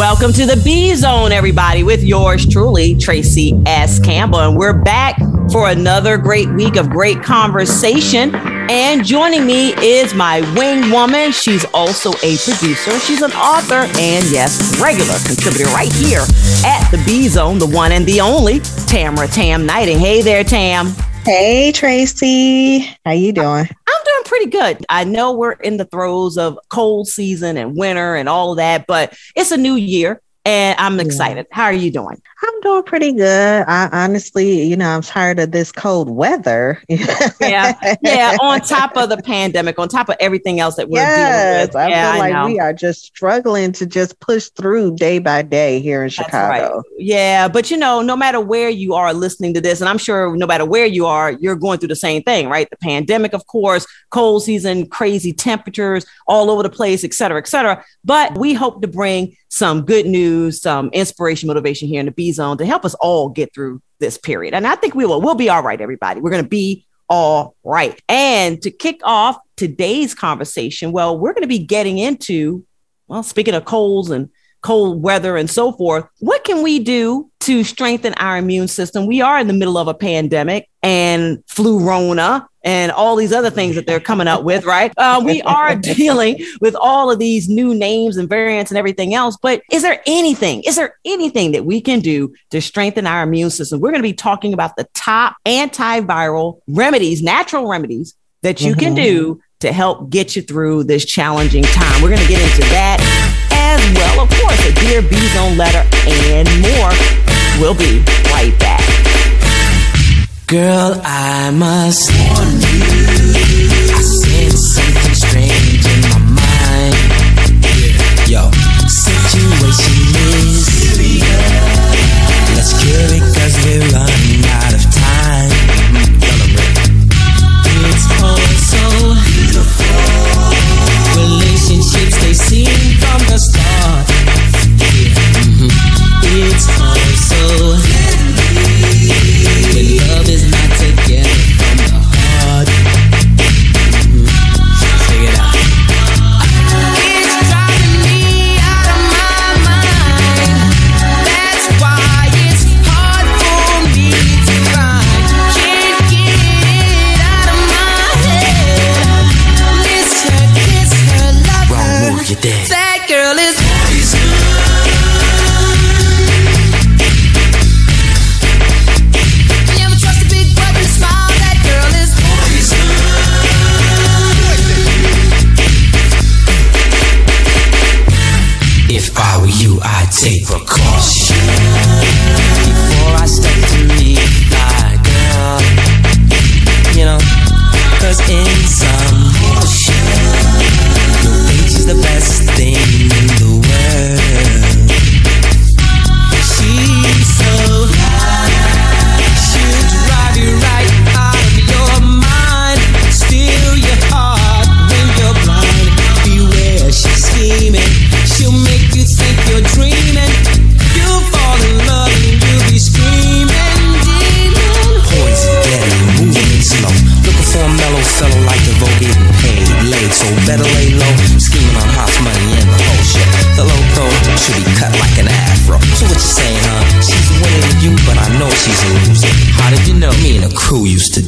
Welcome to the B Zone, everybody, with yours truly, Tracy S. Campbell. And we're back for another great week of great conversation. And joining me is my wing woman. She's also a producer, she's an author, and yes, regular contributor right here at the B Zone, the one and the only Tamara Tam Knighting. Hey there, Tam. Hey Tracy, how you doing? Pretty good. I know we're in the throes of cold season and winter and all of that, but it's a new year and I'm excited. Yeah. How are you doing? I'm doing pretty good. I honestly, you know, I'm tired of this cold weather. yeah, yeah. On top of the pandemic, on top of everything else that we're yes, dealing with. I yeah, feel like we are just struggling to just push through day by day here in That's Chicago. Right. Yeah, but you know, no matter where you are listening to this, and I'm sure no matter where you are, you're going through the same thing, right? The pandemic, of course, cold season, crazy temperatures all over the place, et cetera, et cetera. But we hope to bring some good news, some inspiration, motivation here in the B Zone to help us all get through this period. And I think we will. We'll be all right, everybody. We're going to be all right. And to kick off today's conversation, well, we're going to be getting into, well, speaking of colds and cold weather and so forth, what can we do to strengthen our immune system? We are in the middle of a pandemic and flurona and all these other things that they're coming up with, right? Uh, we are dealing with all of these new names and variants and everything else. But is there anything, is there anything that we can do to strengthen our immune system? We're going to be talking about the top antiviral remedies, natural remedies that you mm-hmm. can do to help get you through this challenging time. We're going to get into that as well. Of course, a Dear B Zone letter and more. We'll be right back. Girl, I must warn you. I sense something strange in my mind. Yo, situation is serious. Let's kill it cause we're running all Who used to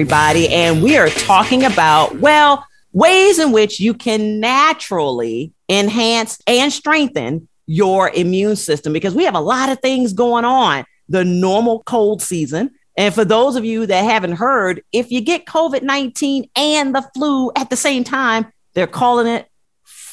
everybody, and we are talking about, well, ways in which you can naturally enhance and strengthen your immune system because we have a lot of things going on. The normal cold season. And for those of you that haven't heard, if you get COVID 19 and the flu at the same time, they're calling it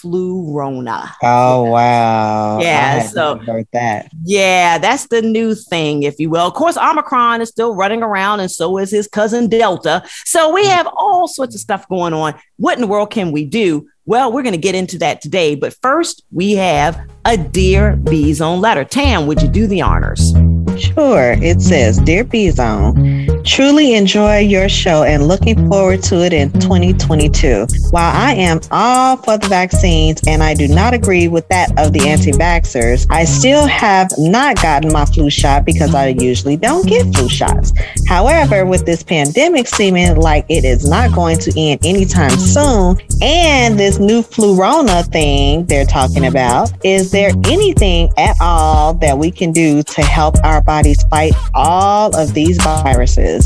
Flurona. Oh wow! Yeah, so heard that. Yeah, that's the new thing, if you will. Of course, Omicron is still running around, and so is his cousin Delta. So we mm. have all sorts of stuff going on. What in the world can we do? Well, we're going to get into that today. But first, we have a Dear B Zone letter. Tam, would you do the honors? Sure. It says, Dear B Zone, truly enjoy your show and looking forward to it in 2022. While I am all for the vaccines and I do not agree with that of the anti vaxxers, I still have not gotten my flu shot because I usually don't get flu shots. However, with this pandemic seeming like it is not going to end anytime soon, and this new flurona thing they're talking about, is there anything at all that we can do to help our bodies fight all of these viruses?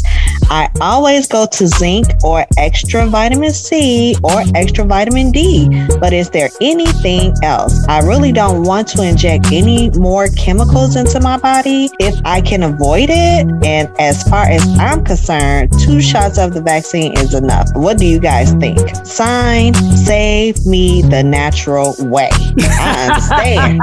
I always go to zinc or extra vitamin C or extra vitamin D, but is there anything else? I really don't want to inject any more chemicals into my body if I can avoid it. And as far as I'm concerned, two shots of the vaccine is enough. What do you guys think? Sign, save me the natural way. I understand.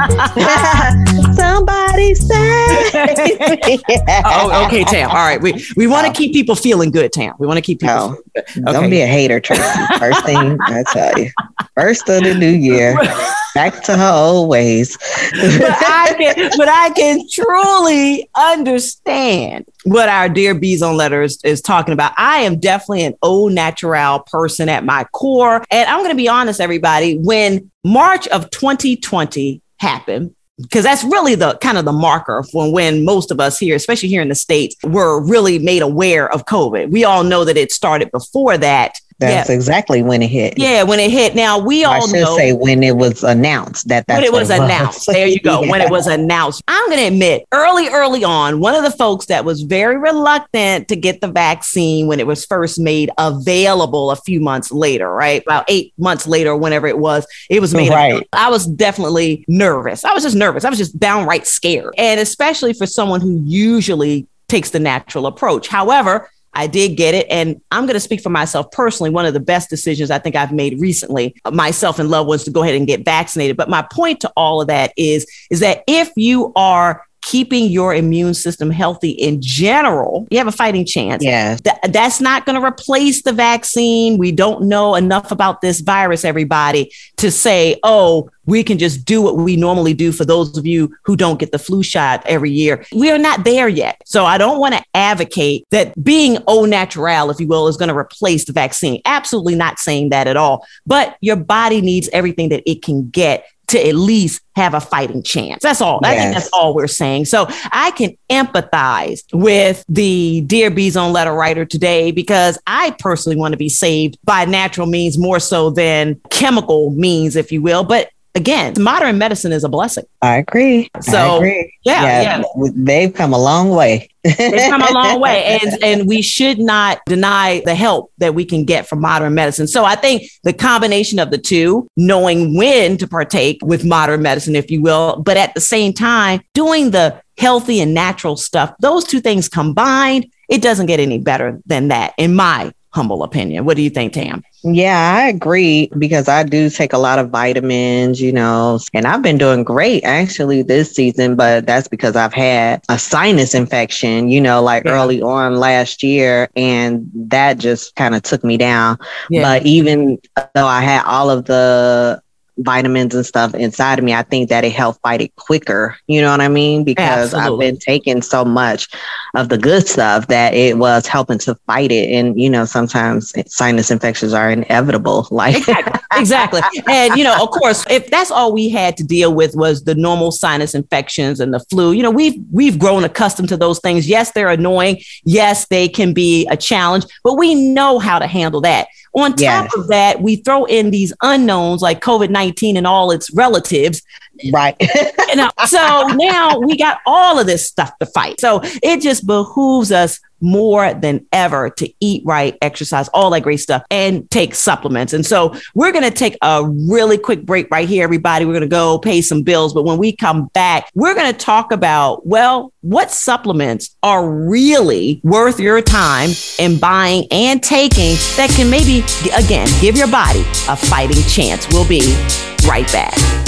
Somebody save me. oh, okay, Tam. All right. We we want to keep people feeling good, Tam. We want to keep people No. feeling good. Don't be a hater, Tracy. First thing I tell you. First of the new year. Back to her old ways. but I can, but I can truly understand what our dear B Zone Letters is talking about. I am definitely an old natural person at my core, and I'm going to be honest, everybody. When March of 2020 happened. Because that's really the kind of the marker for when most of us here, especially here in the States, were really made aware of COVID. We all know that it started before that. That's exactly when it hit. Yeah, when it hit. Now we I all should know say when it was announced that that's when it what was announced. There you go. When it was announced. I'm going to admit, early, early on, one of the folks that was very reluctant to get the vaccine when it was first made available a few months later, right? About eight months later, whenever it was, it was made Right. available. I was definitely nervous. I was just nervous. I was just downright scared. And especially for someone who usually takes the natural approach. However, I did get it. And I'm going to speak for myself personally. One of the best decisions I think I've made recently, uh, myself and loved ones to go ahead and get vaccinated. But my point to all of that is, is that if you are keeping your immune system healthy in general, you have a fighting chance. Yes. Th- that's not going to replace the vaccine. We don't know enough about this virus, everybody, to say, oh, we can just do what we normally do for those of you who don't get the flu shot every year. We are not there yet. So I don't want to advocate that being au natural, if you will, is going to replace the vaccine. Absolutely not saying that at all. But your body needs everything that it can get to at least have a fighting chance. That's all. I think that's all we're saying. So I can empathize with the Dear B Zone letter writer today because I personally want to be saved by natural means more so than chemical means, if you will. But again, modern medicine is a blessing. I agree. I So, agree. yeah, yeah. They've come a long way. They've come a long way, and and we should not deny the help that we can get from modern medicine. So I think the combination of the two, knowing when to partake with modern medicine, if you will, but at the same time doing the healthy and natural stuff, those two things combined, it doesn't get any better than that, in my humble opinion. What do you think, Tam? Yeah, I agree because I do take a lot of vitamins, you know, and I've been doing great actually this season, but that's because I've had a sinus infection, you know, like Yeah. early on last year, and that just kind of took me down. Yeah. But even though I had all of the vitamins and stuff inside of me, I think that it helped fight it quicker. You know what I mean? Because Absolutely. I've been taking so much of the good stuff that it was helping to fight it. And, you know, sometimes sinus infections are inevitable. Like, exactly. exactly. And you know, of course, if that's all we had to deal with was the normal sinus infections and the flu, you know, we've we've grown accustomed to those things. Yes, they're annoying. Yes, they can be a challenge, but we know how to handle that. On top Yes. of that, we throw in these unknowns like COVID 19 and all its relatives Right. you know, so now we got all of this stuff to fight. So it just behooves us more than ever to eat right, exercise, all that great stuff, and take supplements. And so we're going to take a really quick break right here, everybody. We're going to go pay some bills. But when we come back, we're going to talk about, well, what supplements are really worth your time in buying and taking that can maybe, again, give your body a fighting chance. We'll be right back.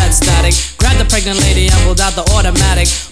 had static. Grabbed the pregnant lady and pulled out the automatic.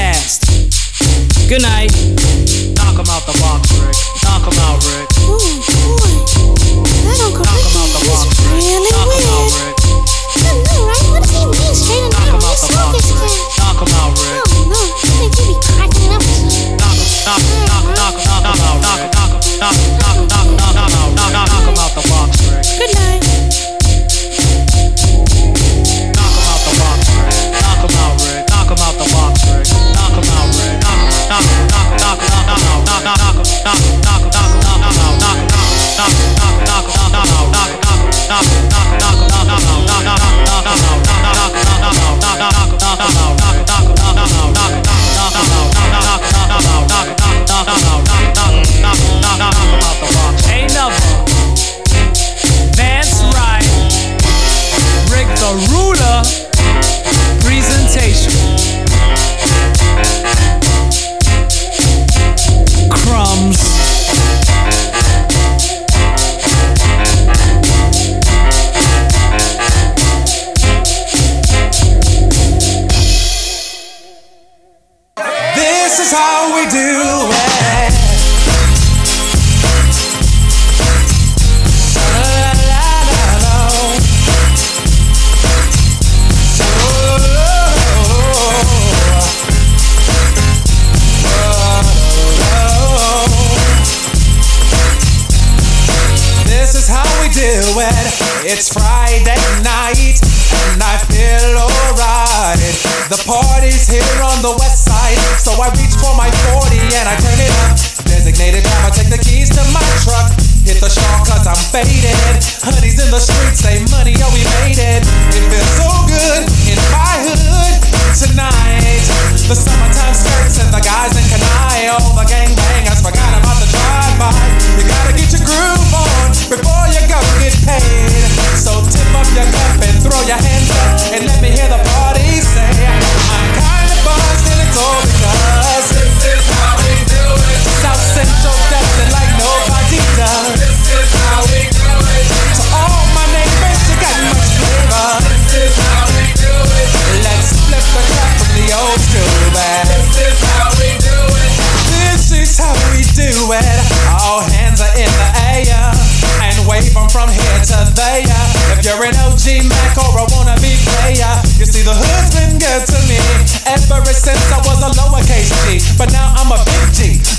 Good night. Knock him out the box, Rick. Knock him out, Rick. Ooh, boy. That Uncle Knock him out the box, Rick. really Knock weird. I right? What does he mean? Straight I think he'd be cracking up. Knock knock knock knock out, Knock knock knock knock him out, Rick. Knock him out the box, Rick. Good night. But now I'm a big.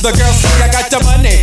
The girls see I got the money,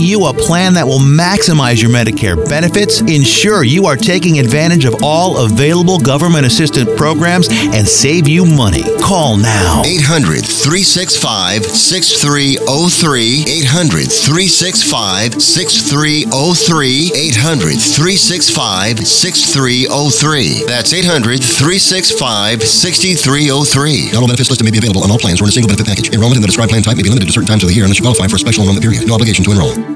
you a plan that will maximize your Medicare benefits, ensure you are taking advantage of all available government assistance programs, and save you money. Call now. 800 365 6303. 800 365 6303. 800 365 6303. That's 800 365 6303. Not all benefits listed may be available on all plans or in a single benefit package. Enrollment in the described plan type may be limited to certain times of the year unless you qualify for a special enrollment period. No obligation to enroll.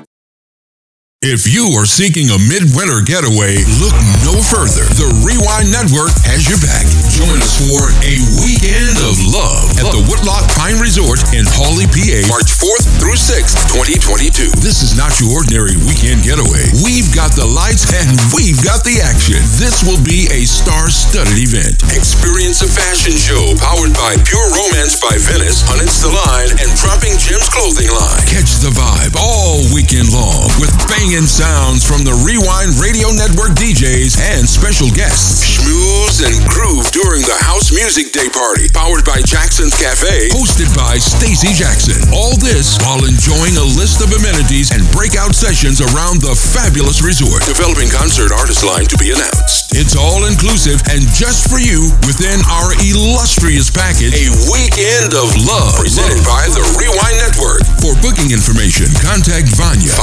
If you are seeking a midwinter getaway, look no further. The Rewind Network has your back. Join us for a weekend of love at the Woodloch Pine Resort in Hawley, PA, March 4th through 6th, 2022. This is not your ordinary weekend getaway. We've got the lights and we've got the action. This will be a star-studded event. Experience a fashion show powered by Pure Romance by Venice, Hunts the Line, and Dropping Gems clothing line. Catch the vibe all weekend long with banging sounds from the Rewind Radio Network DJs and special guests. Schmooze and groove during the House Music Day Party, powered by Jackson's Cafe, hosted by Stacy Jackson. All this while enjoying a list of amenities and breakout sessions around the fabulous resort. Developing concert artist line to be announced. It's all inclusive and just for you within our illustrious package, a weekend of love presented by the Rewind Network. For booking information, contact Vanya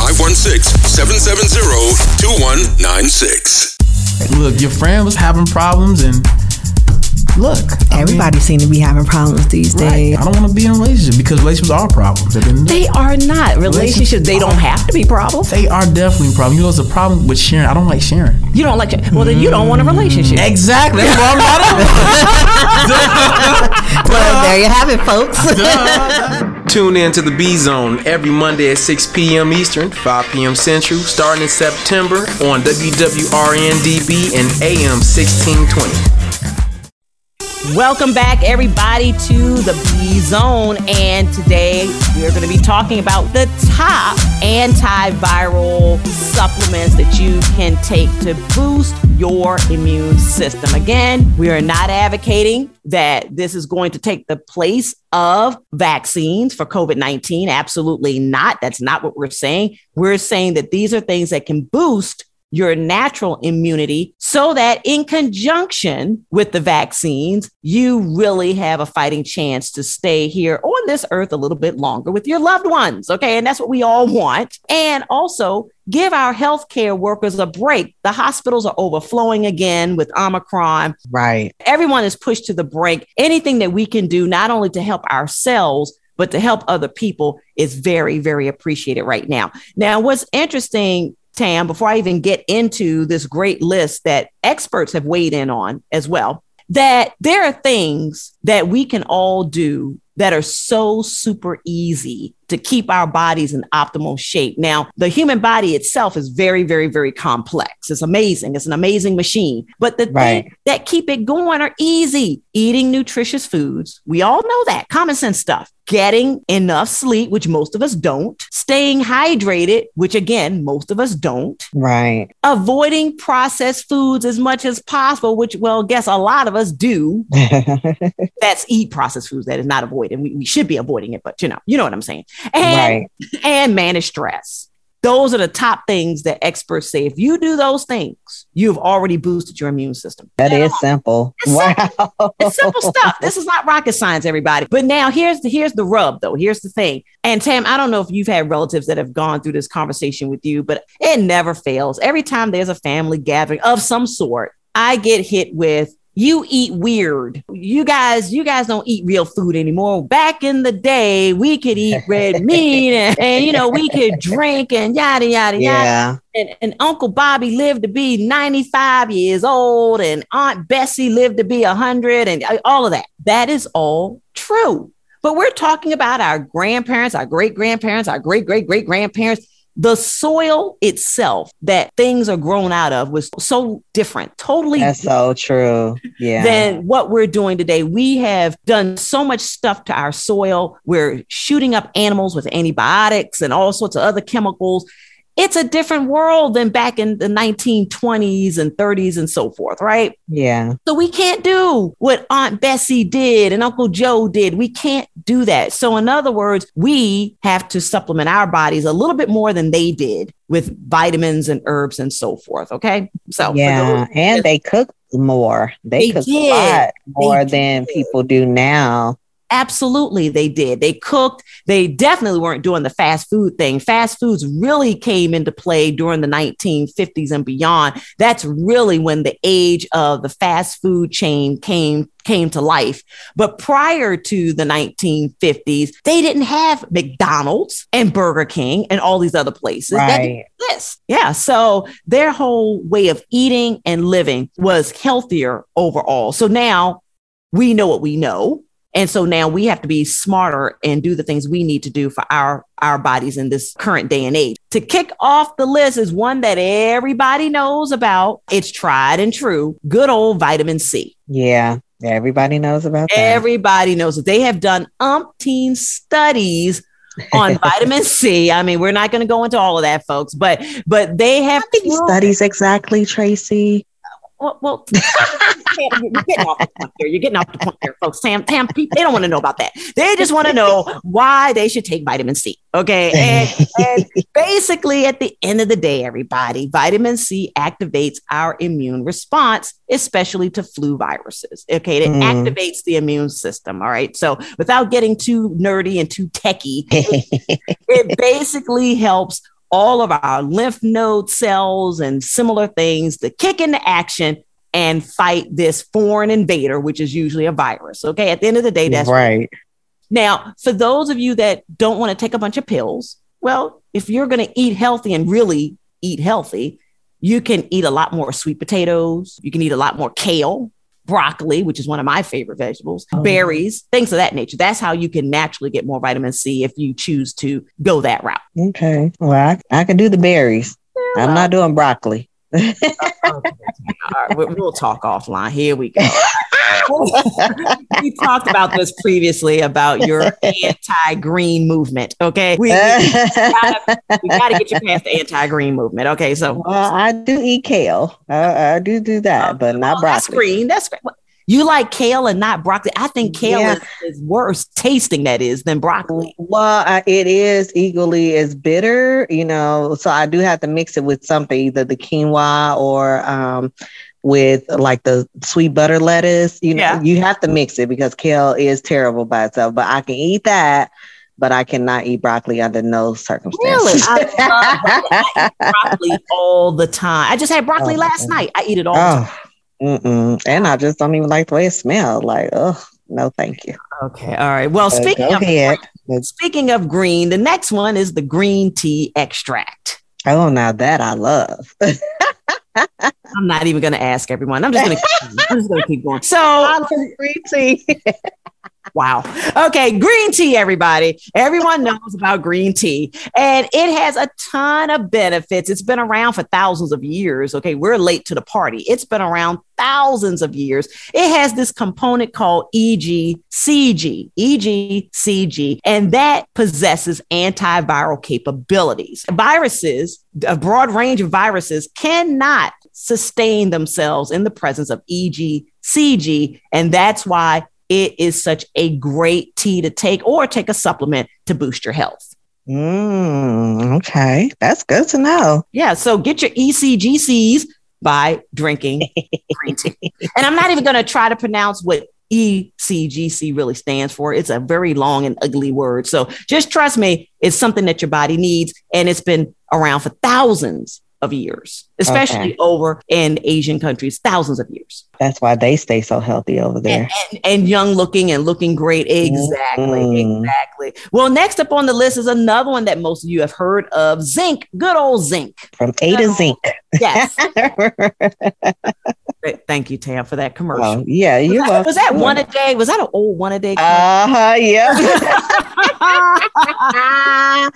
516-770-2196. Look, your friend was having problems and look, I Everybody seem to be having problems these mean, days. I don't want to be in a relationship because relationships are problems. At the end of the They are not relationships. They don't have to be problems. They are definitely problems. You know, it's a problem with sharing. I don't like sharing. You don't like. Well, then you don't want a relationship. Exactly. That's why I'm not Well, there you have it, folks. Tune in to the B Zone every Monday at 6 p.m. Eastern, 5 p.m. Central, starting in September on WWRNDB and AM 1620. Welcome back, everybody, to the B Zone. And today we are going to be talking about the top antiviral supplements that you can take to boost your immune system. Again, we are not advocating that this is going to take the place of vaccines for COVID 19. Absolutely not. That's not what we're saying. We're saying that these are things that can boost your natural immunity so that in conjunction with the vaccines, you really have a fighting chance to stay here on this earth a little bit longer with your loved ones. Okay. And that's what we all want. And also, give our healthcare workers a break. The hospitals are overflowing again with Omicron. Right. Everyone is pushed to the brink. Anything that we can do, not only to help ourselves, but to help other people is very, very appreciated right now. Now, what's interesting, Tam, before I even get into this great list that experts have weighed in on as well, that there are things that we can all do that are so super easy to keep our bodies in optimal shape. Now, the human body itself is very, very, very complex. It's amazing. It's an amazing machine. But the Right. things that keep it going are easy. Eating nutritious foods. We all know that. Common sense stuff. Getting enough sleep, which most of us don't. Staying hydrated, which again, most of us don't Right. avoiding processed foods as much as possible, which, well, guess a lot of us do. That's eat processed foods. That is not avoiding. We, we should be avoiding it, but you know, you know what I'm saying. And and manage stress. Those are the top things that experts say. If you do those things, you've already boosted your immune system. That is simple. Wow. It's simple stuff. This is not rocket science, everybody. But now here's the here's the rub, though. Here's the thing. And Tam, I don't know if you've had relatives that have gone through this conversation with you, but it never fails. Every time there's a family gathering of some sort, I get hit with you eat weird. You guys, you guys don't eat real food anymore. Back in the day, we could eat red meat and, and you know, we could drink and yada yada yada Yeah. and, and Uncle Bobby lived to be 95 years old, and Aunt Bessie lived to be 100, and uh, all of that. That is all true. But we're talking about our grandparents, our great grandparents, our great great great grandparents. The soil itself that things are grown out of was so different, totally That's so true. Yeah. than what we're doing today. We have done so much stuff to our soil. We're shooting up animals with antibiotics and all sorts of other chemicals. It's a different world than back in the 1920s and 30s and so forth, right? yeah. So we can't do what Aunt Bessie did and Uncle Joe did. We can't do that. So, in other words, we have to supplement our bodies a little bit more than they did with vitamins and herbs and so forth. Okay. So, Yeah. those- And they cook more. They, They cook did. a lot more They than did. people do now. Absolutely, they did. They cooked. They definitely weren't doing the fast food thing. Fast foods really came into play during the 1950s and beyond. That's really when the age of the fast food chain came came to life. But prior to the 1950s, they didn't have McDonald's and Burger King and all these other places. Right. Yeah. So their whole way of eating and living was healthier overall. So now we know what we know. And so now we have to be smarter and do the things we need to do for our, our bodies in this current day and age. To kick off the list is one that everybody knows about. It's tried and true. Good old vitamin C. Yeah. Everybody knows about that. Everybody knows it. They have done umpteen studies on vitamin C. I mean, we're not going to go into all of that, folks, but but they have studies exactly, Tracy. Well, well you're getting off the point here. You're getting off the point here, folks. Tam, Tam, they don't want to know about that. They just want to know why they should take vitamin C. Okay. And, and basically, at the end of the day, everybody, vitamin C activates our immune response, especially to flu viruses. Okay. It Mm. activates the immune system. All right. So, without getting too nerdy and too techy, it basically helps all of our lymph node cells and similar things to kick into action and fight this foreign invader, which is usually a virus. Okay. At the end of the day, that's right. Now, for those of you that don't want to take a bunch of pills, well, if you're going to eat healthy and really eat healthy, you can eat a lot more sweet potatoes. You can eat a lot more kale, broccoli, which is one of my favorite vegetables, oh, berries, things of that nature. That's how you can naturally get more vitamin C if you choose to go that route. Okay. Well, I, I can do the berries. I'm not doing broccoli. All right, we- we'll talk offline. Here we go. we talked about this previously about your anti-green movement. Okay, we, we, gotta, we gotta get you past the anti-green movement. Okay, so Well, I do eat kale. I, I do do that, oh, but not Oh, that's broccoli. green. That's great. You like kale and not broccoli. I think kale Yeah. is, is worse tasting that is than broccoli. Well, I, it is equally as bitter, you know. So I do have to mix it with something, either the quinoa or um, with like the sweet butter lettuce. You know, Yeah. you have to mix it because kale is terrible by itself. But I can eat that, but I cannot eat broccoli under no Really? circumstances. I love broccoli. I eat broccoli all the time. I just had broccoli Oh, last night. I eat it all the time. oh, mm-mm. and I just don't even like the way it smells. Like, oh no, thank you. Okay. All right. Well, But speaking of ahead. speaking of green, the next one is the green tea extract. Oh, now that I love. I'm not even going to ask everyone. I'm just going to I'm just going to keep going. So, green tea. wow. Okay, green tea everybody. Everyone knows about green tea and it has a ton of benefits. It's been around for thousands of years. Okay, we're late to the party. It's been around thousands of years. It has this component called EGCG, EGCG, and that possesses antiviral capabilities. Viruses, a broad range of viruses, cannot sustain themselves in the presence of EGCG, and that's why it is such a great tea to take or take a supplement to boost your health. Mm, okay, that's good to know. Yeah, so get your ECGCs by drinking green tea. And I'm not even going to try to pronounce what ECGC really stands for. It's a very long and ugly word. So just trust me, it's something that your body needs and it's been around for thousands of years, especially Okay. over in Asian countries, thousands of years. That's why they stay so healthy over there. And, and young looking and looking great. Exactly. Mhm. Exactly. Well, next up on the list is another one that most of you have heard of zinc. Good old zinc. From A to zinc. Yes. Thank you, Tam, for that commercial. Oh, yeah, you're that, was that one a day? Was that an old one a day? Uh huh. Yeah.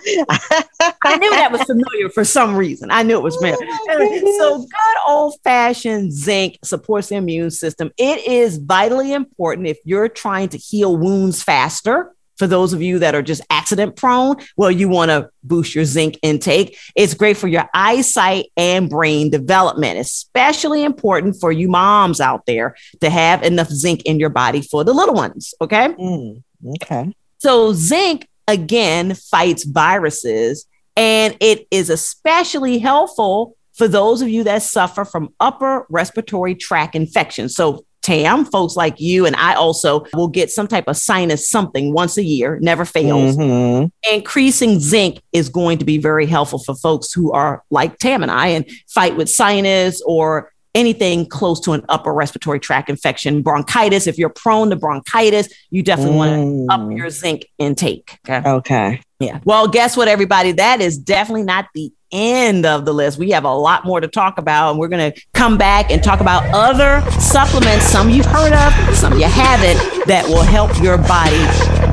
I knew that was familiar for some reason. I knew it was familiar. So, good old fashioned zinc supports the immune system. It is vitally important if you're trying to heal wounds faster. For those of you that are just accident prone, well, you want to boost your zinc intake. It's great for your eyesight and brain development, especially important for you moms out there to have enough zinc in your body for the little ones. Okay. Mm, okay. So, zinc again fights viruses, and it is especially helpful for those of you that suffer from upper respiratory tract infections. So, Tam, folks like you and I also will get some type of sinus something once a year, never fails. Mhm. Increasing zinc is going to be very helpful for folks who are like Tam and I and fight with sinus or anything close to an upper respiratory tract infection, bronchitis. If you're prone to bronchitis, you definitely want to up Mm. your zinc intake. Okay. Okay. Yeah. Well, guess what, everybody? That is definitely not the end of the list. We have a lot more to talk about, and we're going to come back and talk about other supplements, some you've heard of, some you haven't, that will help your body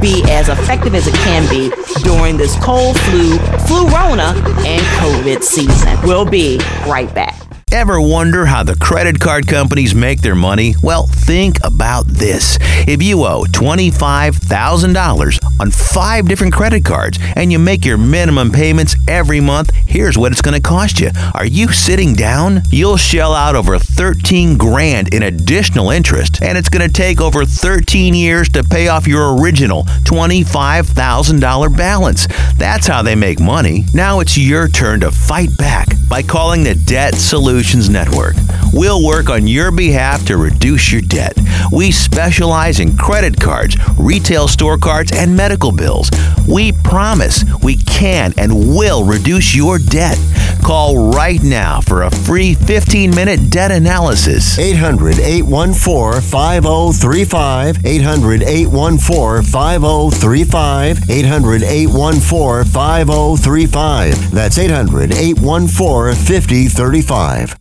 be as effective as it can be during this cold flu, flurona, and COVID season. We'll be right back. Ever wonder how the credit card companies make their money? Well, think about this. If you owe $25,000 on five different credit cards and you make your minimum payments every month, here's what it's going to cost you. Are you sitting down? You'll shell out over 13 grand in additional interest, and it's going to take over 13 years to pay off your original $25,000 balance. That's how they make money. Now it's your turn to fight back by calling the Debt Solution Solutions Network. We'll work on your behalf to reduce your debt. We specialize in credit cards, retail store cards, and medical bills. We promise we can and will reduce your debt. Call right now for a free 15 minute debt analysis. 800 814 5035. 800 814 5035. 800 814 5035. That's 800 814 5035.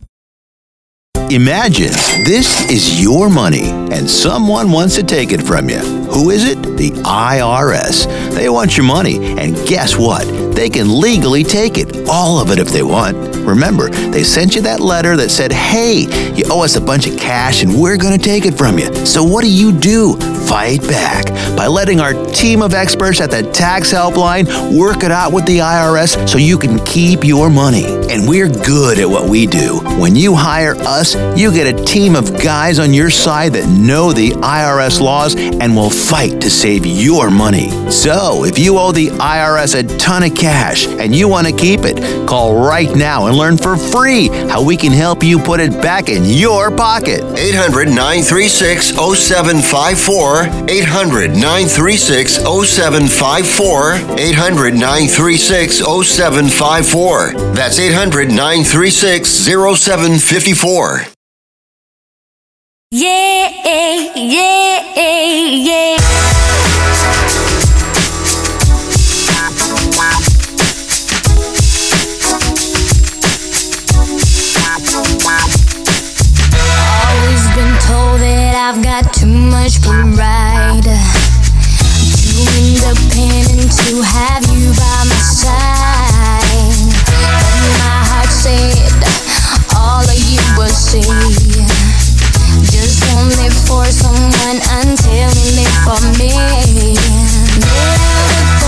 Imagine this is your money and someone wants to take it from you. Who is it? The IRS. They want your money, and guess what? They can legally take it, all of it if they want. Remember, they sent you that letter that said, hey, you owe us a bunch of cash and we're going to take it from you. So what do you do? Fight back by letting our team of experts at the tax helpline work it out with the IRS so you can keep your money. And we're good at what we do. When you hire us, you get a team of guys on your side that know the IRS laws and will fight to save your money. So, if you owe the IRS a ton of cash and you want to keep it, call right now and learn for free how we can help you put it back in your pocket. 800 936 0754. 800 936 0754. 800 936 0754. That's 800 936 0754. Yeah, yeah, yeah. Always been told that I've got too much pride. Too independent to have you by my side. But my heart said all of you see. Live for someone until you live for me. Never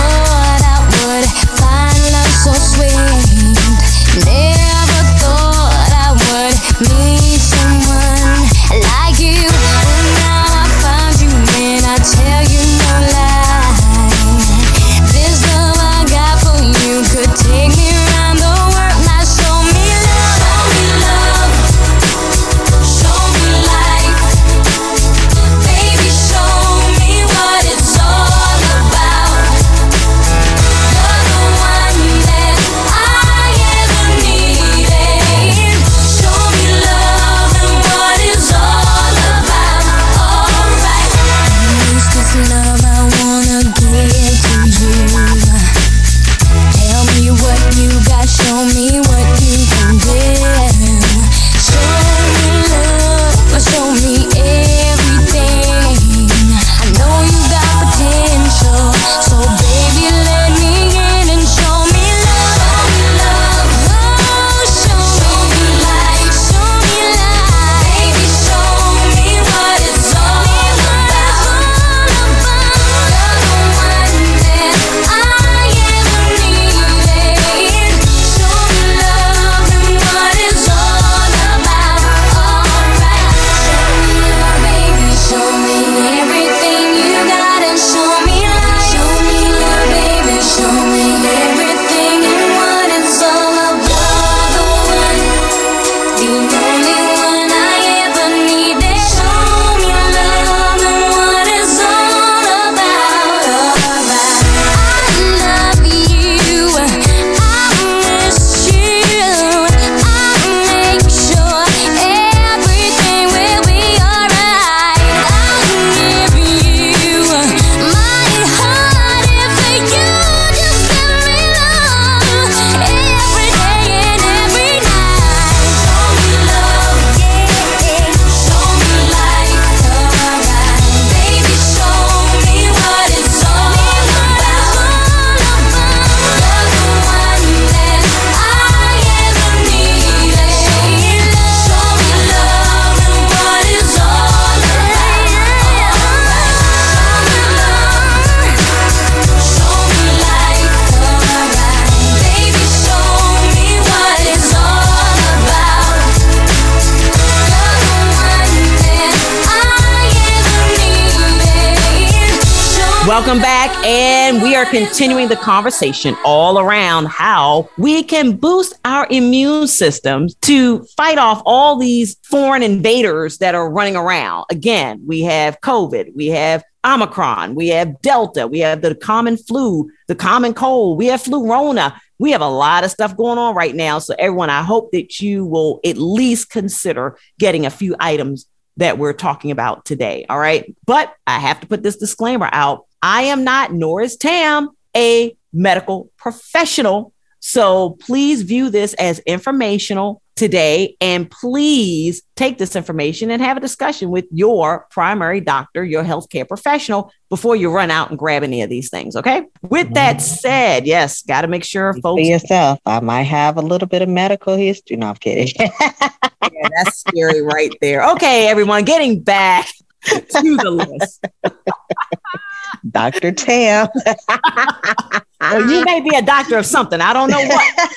continuing the conversation all around how we can boost our immune systems to fight off all these foreign invaders that are running around. Again, we have COVID, we have Omicron, we have Delta, we have the common flu, the common cold, we have Flurona. We have a lot of stuff going on right now. So, everyone, I hope that you will at least consider getting a few items that we're talking about today. All right. But I have to put this disclaimer out. I am not, nor is Tam, a medical professional. So please view this as informational today. And please take this information and have a discussion with your primary doctor, your healthcare professional, before you run out and grab any of these things. Okay. With that mm-hmm. said, yes, got to make sure For folks. yourself, I might have a little bit of medical history. No, I'm kidding. Yeah, that's scary right there. Okay, everyone, getting back to the list. Dr. Tam. Well, you may be a doctor of something. I don't know what.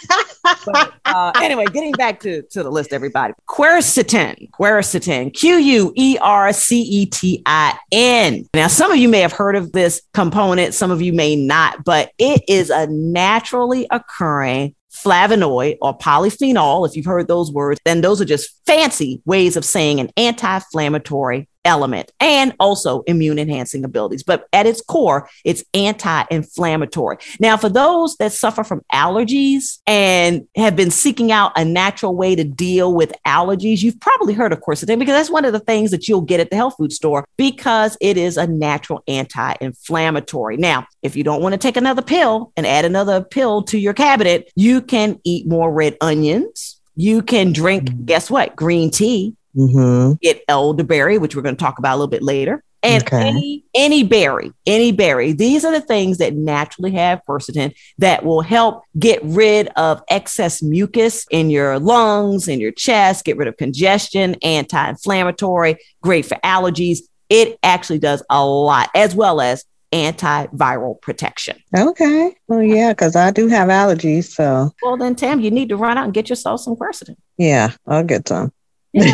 But, uh, anyway, getting back to, to the list, everybody. Quercetin, quercetin, Q U E R C E T I N. Now, some of you may have heard of this component, some of you may not, but it is a naturally occurring flavonoid or polyphenol. If you've heard those words, then those are just fancy ways of saying an anti inflammatory element and also immune enhancing abilities. But at its core, it's anti inflammatory. Now, for those that suffer from allergies and have been seeking out a natural way to deal with allergies, you've probably heard of quercetin because that's one of the things that you'll get at the health food store because it is a natural anti inflammatory. Now, if you don't want to take another pill and add another pill to your cabinet, you can eat more red onions. You can drink, mm-hmm. guess what? Green tea Mm-hmm. get elderberry, which we're going to talk about a little bit later, and Okay. any any berry, any berry. These are the things that naturally have quercetin that will help get rid of excess mucus in your lungs, in your chest, get rid of congestion, anti-inflammatory, great for allergies. It actually does a lot, as well as antiviral protection. Okay. Well, yeah, because I do have allergies. So, Well, then, Tam, you need to run out and get yourself some quercetin. yeah, I'll get some. And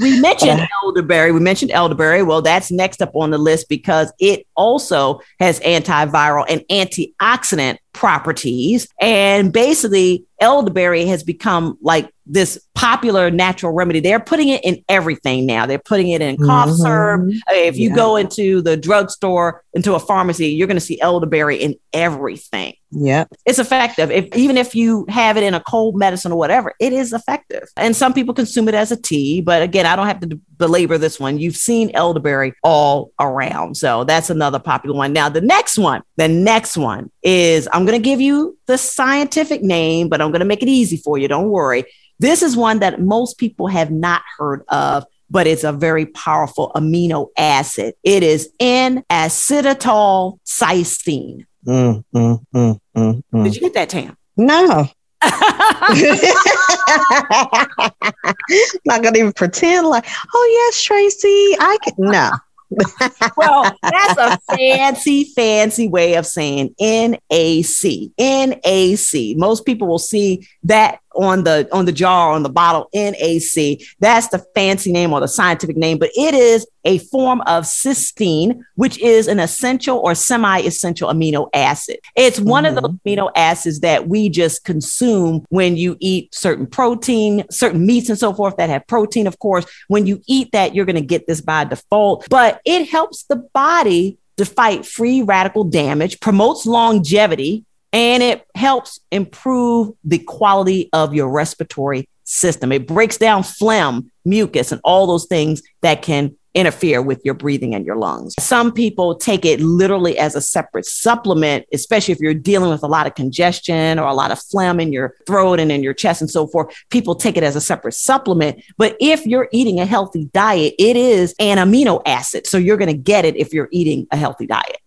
we mentioned uh-huh. elderberry. We mentioned elderberry. Well, that's next up on the list because it also has antiviral and antioxidant properties. And basically, elderberry has become like this popular natural remedy. They're putting it in everything now. They're putting it in cough Mhm. syrup. If you Yeah. go into the drugstore, into a pharmacy, you're going to see elderberry in everything Yeah. it's effective. If even if you have it in a cold medicine or whatever, it is effective. And some people consume it as a tea, but again, I don't have to belabor this one. You've seen elderberry all around. So that's another popular one. Now, the next one, the next one is I'm going to give you the scientific name, but I'm going to make it easy for you. Don't worry. This is one that most people have not heard of. But it's a very powerful amino acid. It is N-acetylcysteine. Mm, mm, mm, mm, mm. Did you get that, Tam? No. Not gonna even pretend like, oh yes, Tracy, I can. No. well, that's a fancy, fancy way of saying NAC. NAC. Most people will see that on the on the jar on the bottle NAC. That's the fancy name or the scientific name, but it is a form of cysteine, which is an essential or semi-essential amino acid. It's one of those mm-hmm. amino acids that we just consume when you eat certain protein, certain meats and so forth that have protein, of course. When you eat that, you're going to get this by default, but it helps the body to fight free radical damage, promotes longevity, and it helps improve the quality of your respiratory system. It breaks down phlegm, mucus, and all those things that can interfere with your breathing and your lungs. Some people take it literally as a separate supplement, especially if you're dealing with a lot of congestion or a lot of phlegm in your throat and in your chest and so forth. People take it as a separate supplement. But if you're eating a healthy diet, it is an amino acid. So you're going to get it if you're eating a healthy diet.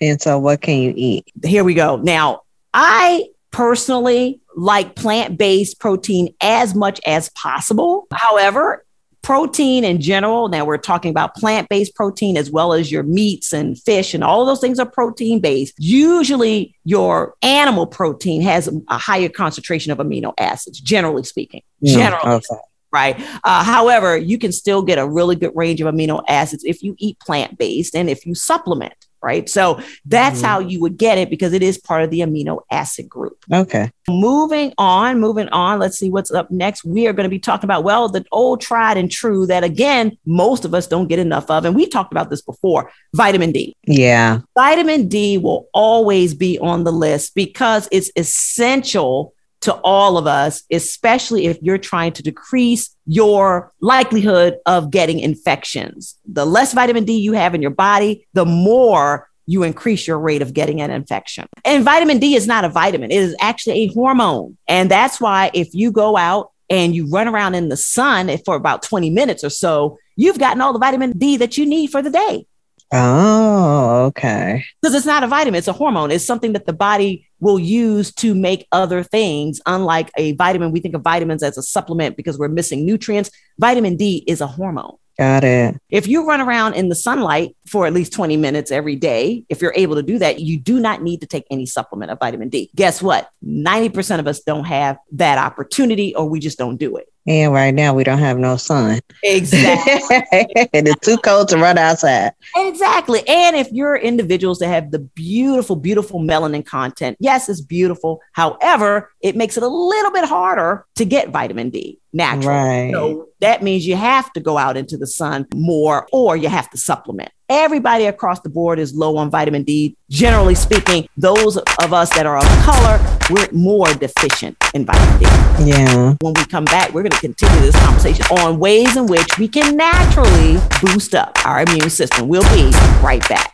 And so, what can you eat? Here we go. Now, I personally like plant based protein as much as possible. However, protein in general, now we're talking about plant based protein as well as your meats and fish, and all of those things are protein based. Usually, your animal protein has a higher concentration of amino acids, generally speaking. Mm, Generally. okay. right? Uh, however, you can still get a really good range of amino acids if you eat plant based and if you supplement, right? So that's Mhm. how you would get it because it is part of the amino acid group. Okay. Moving on, moving on. Let's see what's up next. We are going to be talking about, well, the old tried and true that, again, most of us don't get enough of. And we talked about this before vitamin D. Yeah. Vitamin D will always be on the list because it's essential to all of us, especially if you're trying to decrease your likelihood of getting infections. The less vitamin D you have in your body, the more you increase your rate of getting an infection. And vitamin D is not a vitamin, it is actually a hormone. And that's why if you go out and you run around in the sun for about 20 minutes or so, you've gotten all the vitamin D that you need for the day Oh, okay. because it's not a vitamin, it's a hormone. It's something that the body will use to make other things. Unlike a vitamin, we think of vitamins as a supplement because we're missing nutrients. Vitamin D is a hormone. Got it. If you run around in the sunlight for at least 20 minutes every day, if you're able to do that, you do not need to take any supplement of vitamin D. Guess what? 90% of us don't have that opportunity or we just don't do it. And right now we don't have no sun. Exactly. and it's too cold to run outside. Exactly. And if you're individuals that have the beautiful, beautiful melanin content, yes, it's beautiful. However, it makes it a little bit harder to get vitamin D naturally. Right. So that means you have to go out into the sun more or you have to supplement. Everybody across the board is low on vitamin D. Generally speaking, those of us that are of color, we're more deficient in vitamin D. Yeah. When we come back, we're going to continue this conversation on ways in which we can naturally boost up our immune system. We'll be right back.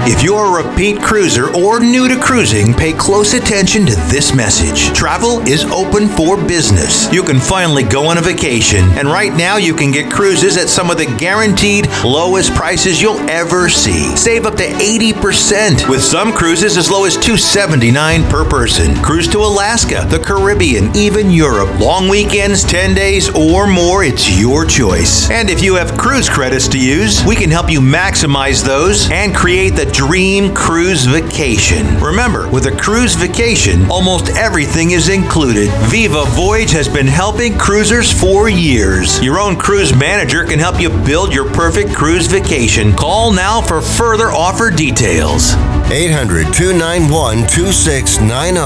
If you're a repeat cruiser or new to cruising, pay close attention to this message. Travel is open for business. You can finally go on a vacation, and right now you can get cruises at some of the guaranteed lowest prices you'll ever see. Save up to 80% with some cruises as low as 279 per person. Cruise to Alaska, the Caribbean, even Europe. Long weekends, 10 days or more, it's your choice. And if you have cruise credits to use, we can help you maximize those and create the dream cruise vacation. Remember, with a cruise vacation, almost everything is included. Viva Voyage has been helping cruisers for years. Your own cruise manager can help you build your perfect cruise vacation. Call now for further offer details. 800 291 2690.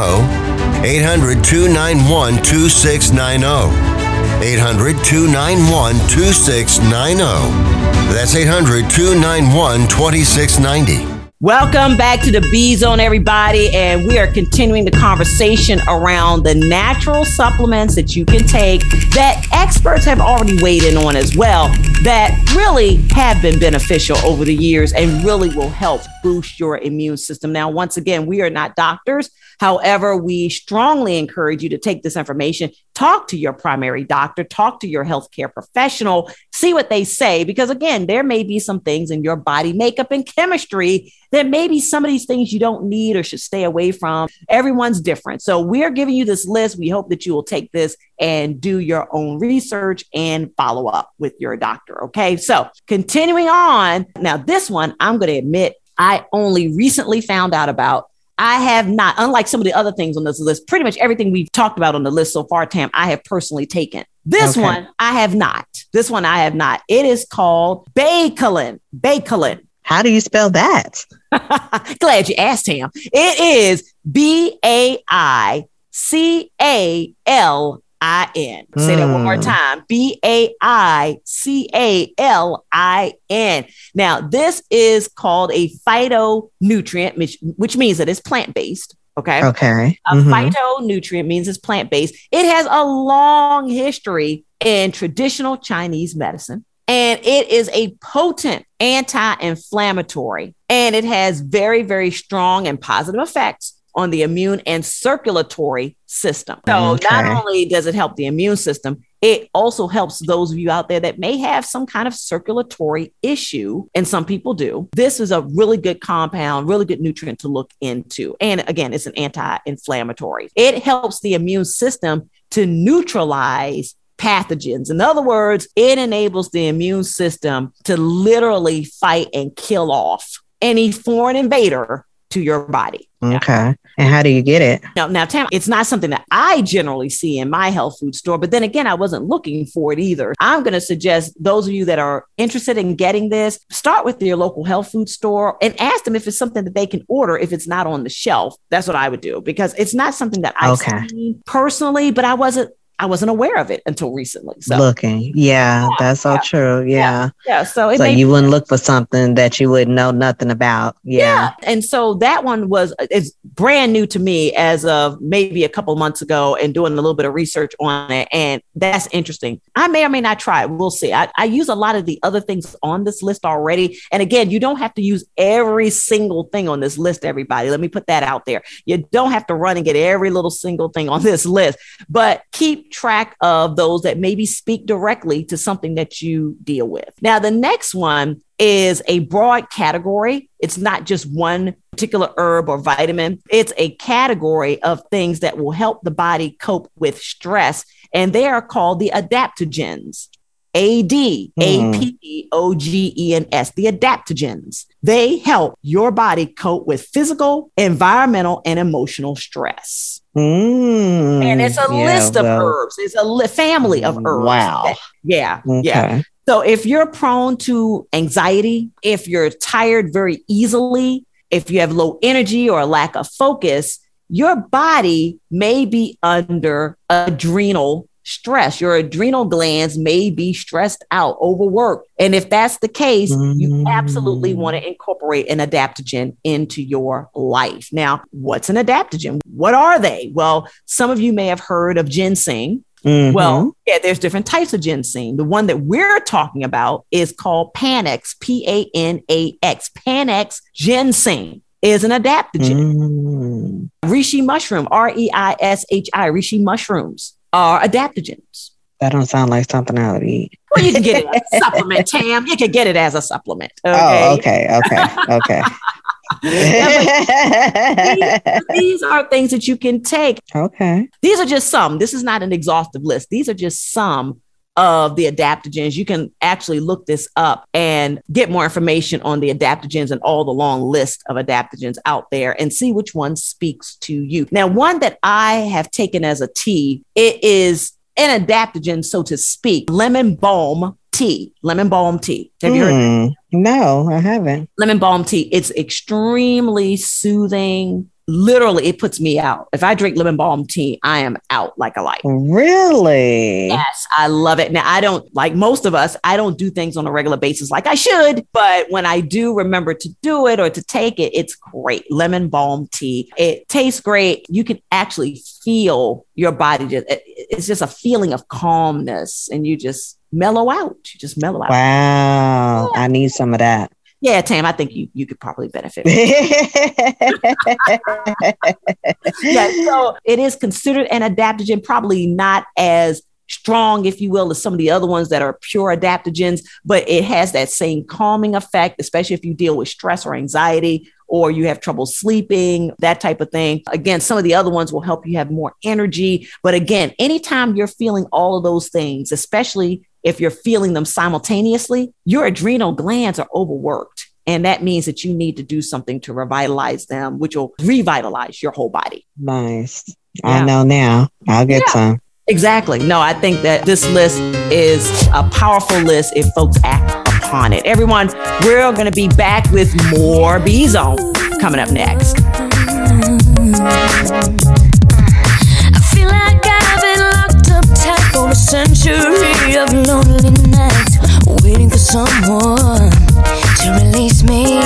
800 291 2690. 800 291 2690. That's 800 291 2690. Welcome back to the B Zone, everybody. And we are continuing the conversation around the natural supplements that you can take that experts have already weighed in on as well, that really have been beneficial over the years and really will help boost your immune system. Now, once again, we are not doctors. However, we strongly encourage you to take this information, talk to your primary doctor, talk to your healthcare professional, see what they say, because again, there may be some things in your body makeup and chemistry that maybe some of these things you don't need or should stay away from. Everyone's different. So we're giving you this list. We hope that you will take this and do your own research and follow up with your doctor. Okay. So continuing on. Now, this one, I'm going to admit, I only recently found out about. I have not, unlike some of the other things on this list, pretty much everything we've talked about on the list so far, Tam, I have personally taken. This Okay. one, I have not. This one, I have not. It is called Baicalin. Baicalin. How do you spell that? Glad you asked him. It is B A I C A L I N. Say that one more Mm. time B A I C A L I N. Now, this is called a phytonutrient, which, which means that it's plant based. Okay. Okay. A Mhm. phytonutrient means it's plant based. It has a long history in traditional Chinese medicine, and it is a potent anti inflammatory, and it has very, very strong and positive effects on the immune and circulatory system. So, oh, Okay. not only does it help the immune system, it also helps those of you out there that may have some kind of circulatory issue, and some people do. This is a really good compound, really good nutrient to look into. And again, it's an anti inflammatory. It helps the immune system to neutralize pathogens. In other words, it enables the immune system to literally fight and kill off any foreign invader to your body. Okay. And how do you get it? Now, now, Tam, it's not something that I generally see in my health food store, but then again, I wasn't looking for it either. I'm going to suggest those of you that are interested in getting this, start with your local health food store and ask them if it's something that they can order if it's not on the shelf. That's what I would do because it's not something that I've Okay. personally, but I wasn't I wasn't aware of it until recently. So Looking. Yeah, that's so true. Yeah. yeah, so it So may you wouldn't look for something that you wouldn't know nothing about. Yeah. And so that one was it's brand new to me as of maybe a couple months ago and doing a little bit of research on it. And that's interesting. I may or may not try it. We'll see. I, I use a lot of the other things on this list already. And again, you don't have to use every single thing on this list, everybody. Let me put that out there. You don't have to run and get every little single thing on this list, but keep track of those that maybe speak directly to something that you deal with. Now, the next one is a broad category. It's not just one particular herb or vitamin, it's a category of things that will help the body cope with stress. And they are called the adaptogens. A D A P hmm. O G E N S, the adaptogens. They help your body cope with physical, environmental, and emotional stress. Mm, And it's a yeah, list of well, herbs. It's a li- family of herbs. Wow. that- yeah. Yeah. So if you're prone to anxiety, if you're tired very easily, if you have low energy or a lack of focus, your body may be under adrenal stress. Your adrenal glands may be stressed out, overworked. And if that's the case, you absolutely want to incorporate an adaptogen into your life. Now, what's an adaptogen? What are they? Well, some of you may have heard of ginseng. Mhm. Well, yeah, there's different types of ginseng. The one that we're talking about is called Panax, P A N A X. Panax ginseng is an adaptogen. Mm. Reishi mushroom, R E I S H I, reishi mushrooms are adaptogens. That don't sound like something I would eat. Well, you can get it as a supplement, Tam. You can get it as a supplement. Oh, okay, okay, okay. these, these are things that you can take. Okay. These are just some. This is not an exhaustive list. These are just some of the adaptogens. You can actually look this up and get more information on the adaptogens and all the long list of adaptogens out there and see which one speaks to you. Now, one that I have taken as a tea, it is an adaptogen, so to speak, lemon balm tea. Lemon balm tea. Have you heard? Mm, no, I haven't. lemon balm tea. It's extremely soothing. Literally, it puts me out. If I drink lemon balm tea, I am out like a light. Really? Yes, I love it. Now, I don't like most of us, I don't do things on a regular basis like I should, but when I do remember to do it or to take it, it's great. Lemon balm tea. It tastes great. You can actually feel your body just, it- it's just a feeling of calmness and you just mellow out. You just mellow out. Wow. I need some of that. Yeah, Tam, I think you, you could probably benefit. yeah, so it is considered an adaptogen, probably not as strong, if you will, as some of the other ones that are pure adaptogens, but it has that same calming effect, especially if you deal with stress or anxiety or you have trouble sleeping, that type of thing. Again, some of the other ones will help you have more energy. But again, anytime you're feeling all of those things, especially if you're feeling them simultaneously, your adrenal glands are overworked. And that means that you need to do something to revitalize them, which will revitalize your whole body. nice. Yeah. I know now. I'll get Yeah. some. Exactly. No, I think that this list is a powerful list if folks act upon it. Everyone, we're going to be back with more B Zone coming up next. century of lonely nights, waiting for someone to release me.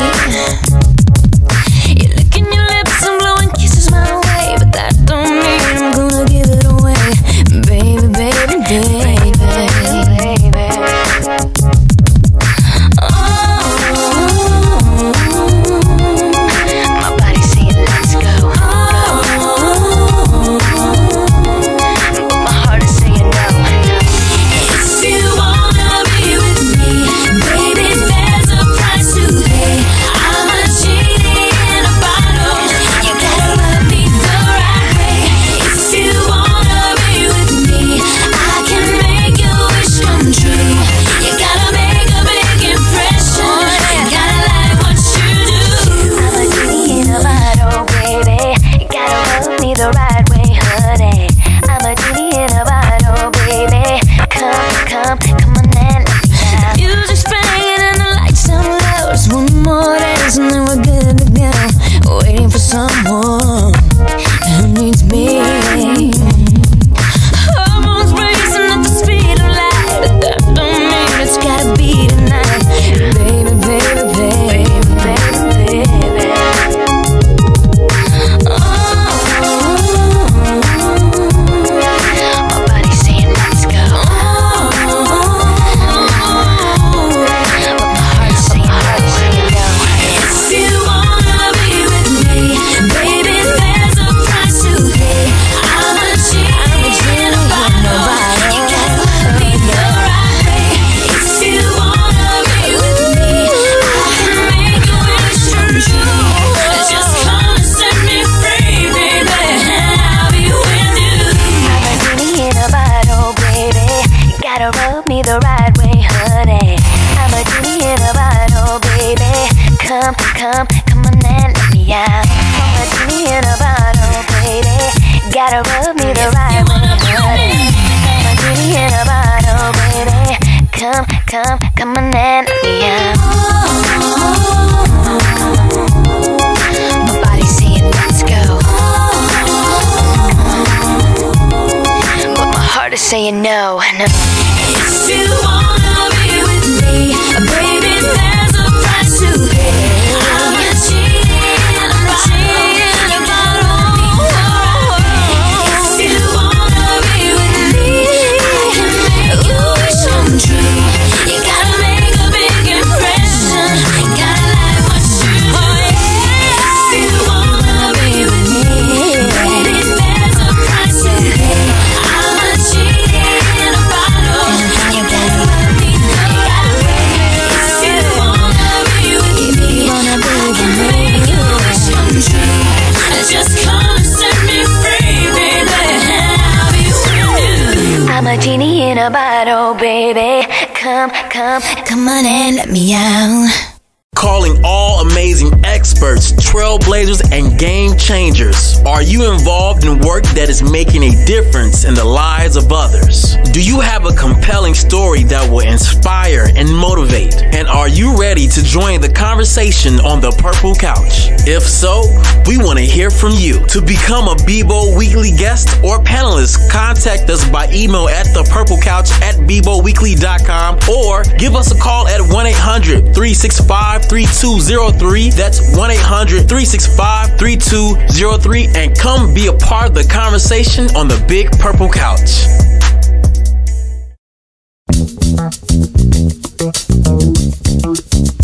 saying no, no. oh baby, come, come, come on and let me out calling all amazing experts, trailblazers, and game changers. Are you involved in work that is making a difference in the lives of others? Do you have a compelling story that will inspire and motivate? And are you ready to join the conversation on the Purple Couch? If so, we want to hear from you. To become a Bebo Weekly guest or panelist, contact us by email at thepurplecouch at beboweekly.com or give us a call at 1 800 365 3203. That's 1 800 365 3203. And come be a part of the conversation on the Big Purple Couch. Thank you.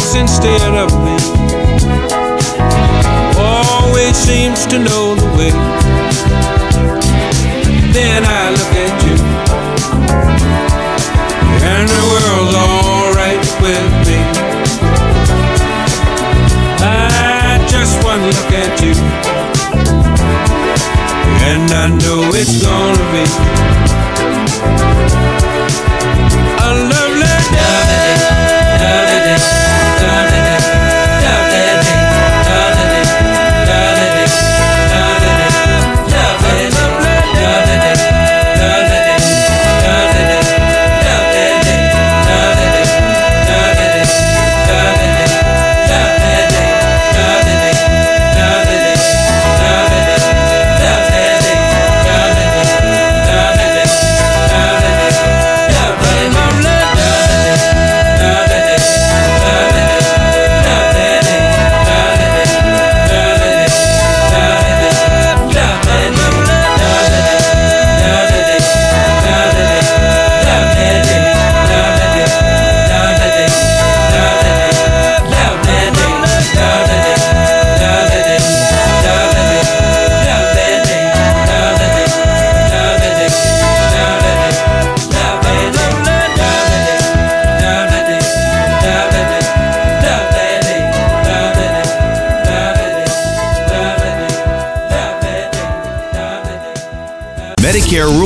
someone instead of me. Always seems to know the way, then I look at you, and the world's alright with me. I just one look at you, and I know it's gonna be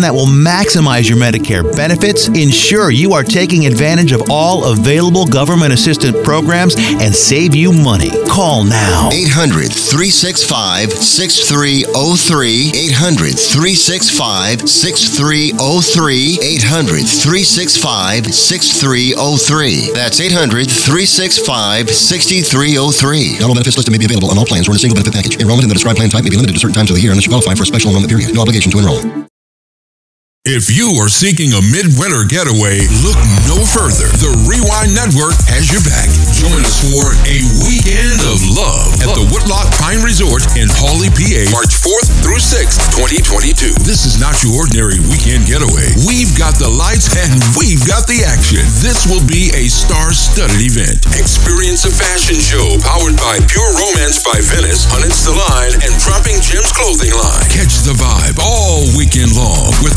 that will maximize your Medicare benefits, ensure you are taking advantage of all available government assistance programs, and save you money. Call now. 800 365 6303. 800 365 6303. 800 365 6303. That's 800 365 6303. Not all benefits listed may be available on all plans or in a single benefit package. Enrollment in the described plan type may be limited to certain times of the year unless you qualify for a special enrollment period. No obligation to enroll. If you are seeking a midwinter getaway, look no further. The Rewind Network has your back. Join us for a weekend of love at the Woodloch Pine Resort in Hawley, PA, March 4th through 6th, 2022. This is not your ordinary weekend getaway. We've got the lights and we've got the action. This will be a star-studded event. Experience a fashion show powered by Pure Romance by Venice, Peninsula Line, and Dropping Gems clothing line. Catch the vibe all weekend long with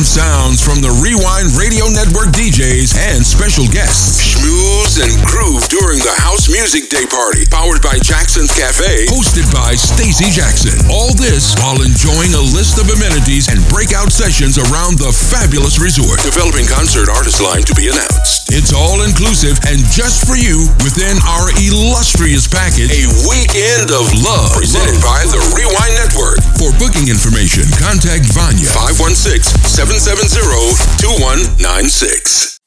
sounds from the Rewind Radio Network DJs and special guests. Schmooze and groove during the House Music Day Party, powered by Jackson's Cafe, hosted by Stacy Jackson. All this while enjoying a list of amenities and breakout sessions around the fabulous resort. Developing concert artist line to be announced. It's all inclusive and just for you within our illustrious package, a weekend of love presented by the Rewind Network. For booking information, contact Vanya 516-770-2196.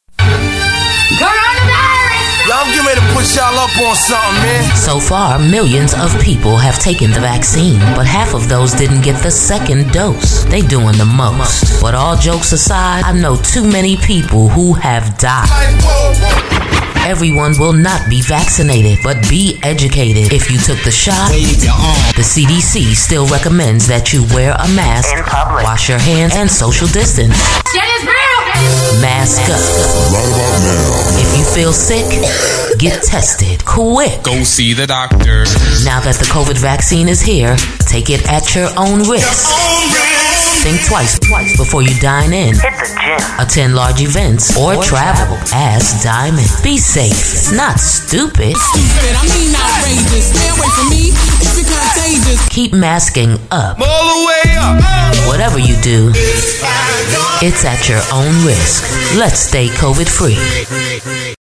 Y'all I'm ready to put y'all up on something, man. So far, millions of people have taken the vaccine, but half of those didn't get the second dose. They doing the most. But all jokes aside, I know too many people who have died. Everyone will not be vaccinated, but be educated. If you took the shot, the CDC still recommends that you wear a mask, wash your hands, and social distance. Mask up. Right about now. If you feel sick, get tested quick. Go see the doctor. Now that the COVID vaccine is here, take it at your own risk. Think twice, twice before you dine in. Hit the gym. Attend large events or travel. Ask Diamond. Be safe, not stupid. Stupid, I mean outrageous. Stay away from me if you're contagious. Keep masking up. All the way up. Whatever you do, it's at your own risk. Let's stay COVID free.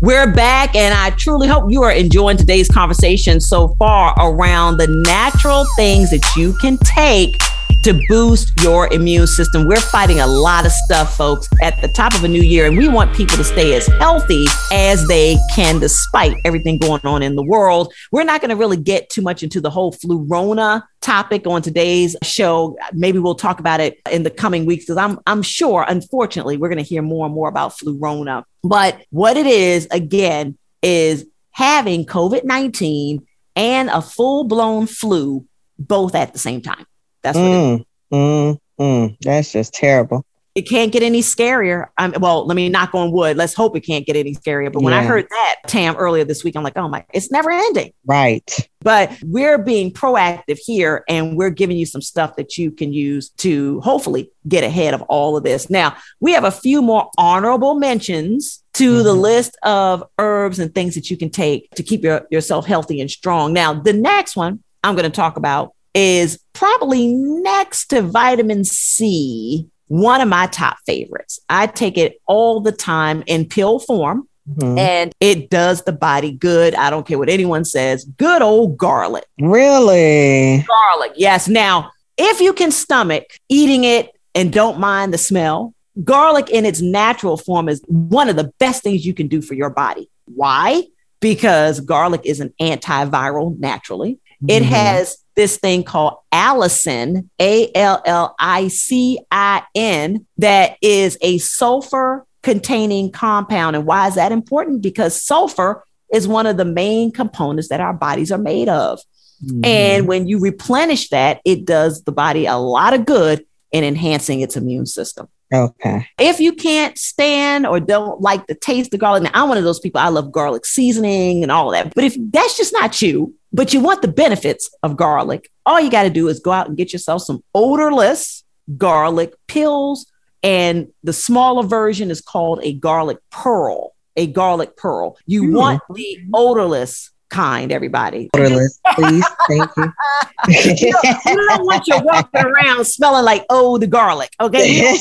We're back, and I truly hope you are enjoying today's conversation so far around the natural things that you can take to boost your immune system. We're fighting a lot of stuff, folks, at the top of a new year, and we want people to stay as healthy as they can despite everything going on in the world. We're not going to really get too much into the whole flurona topic on today's show. Maybe we'll talk about it in the coming weeks because I'm I'm sure, unfortunately, we're going to hear more and more about flurona. But what it is, again, is having COVID 19 and a full blown flu both at the same time. That's what it is. Mm, mm, mm. That's just terrible. It can't get any scarier. Um, well, let me knock on wood. Let's hope it can't get any scarier. But when I heard that, Tam, earlier this week, I'm like, oh my, it's never ending. Right. But we're being proactive here and we're giving you some stuff that you can use to hopefully get ahead of all of this. Now, we have a few more honorable mentions to the list of herbs and things that you can take to keep your, yourself healthy and strong. Now, the next one I'm going to talk about is probably next to vitamin C, one of my top favorites. I take it all the time in pill form Mhm. and it does the body good. I don't care what anyone says. Good old garlic. Really? Garlic. Yes. Now, if you can stomach eating it and don't mind the smell, garlic in its natural form is one of the best things you can do for your body. Why? Because garlic is an antiviral naturally. It Mhm. has this thing called allicin, A L L I C I N, that is a sulfur containing compound. And why is that important? Because sulfur is one of the main components that our bodies are made of. Mm-hmm. And when you replenish that, it does the body a lot of good in enhancing its immune system. Okay. If you can't stand or don't like the taste of garlic, now I'm one of those people, I love garlic seasoning and all that. But if that's just not you, but you want the benefits of garlic, all you got to do is go out and get yourself some odorless garlic pills. And the smaller version is called a garlic pearl, a garlic pearl. You Hmm. want the odorless kind, everybody. Odorless, please. Thank you. you, don't, you don't want you walking around smelling like oh the garlic okay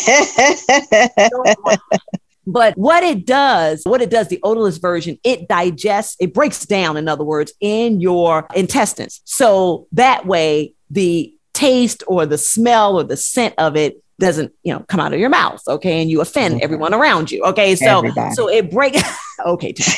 but what it does what it does the odorless version it digests it breaks down in other words in your intestines so that way the taste or the smell or the scent of it doesn't you know come out of your mouth okay? And you offend mm-hmm. everyone around you okay? So Everybody. so it breaks okay so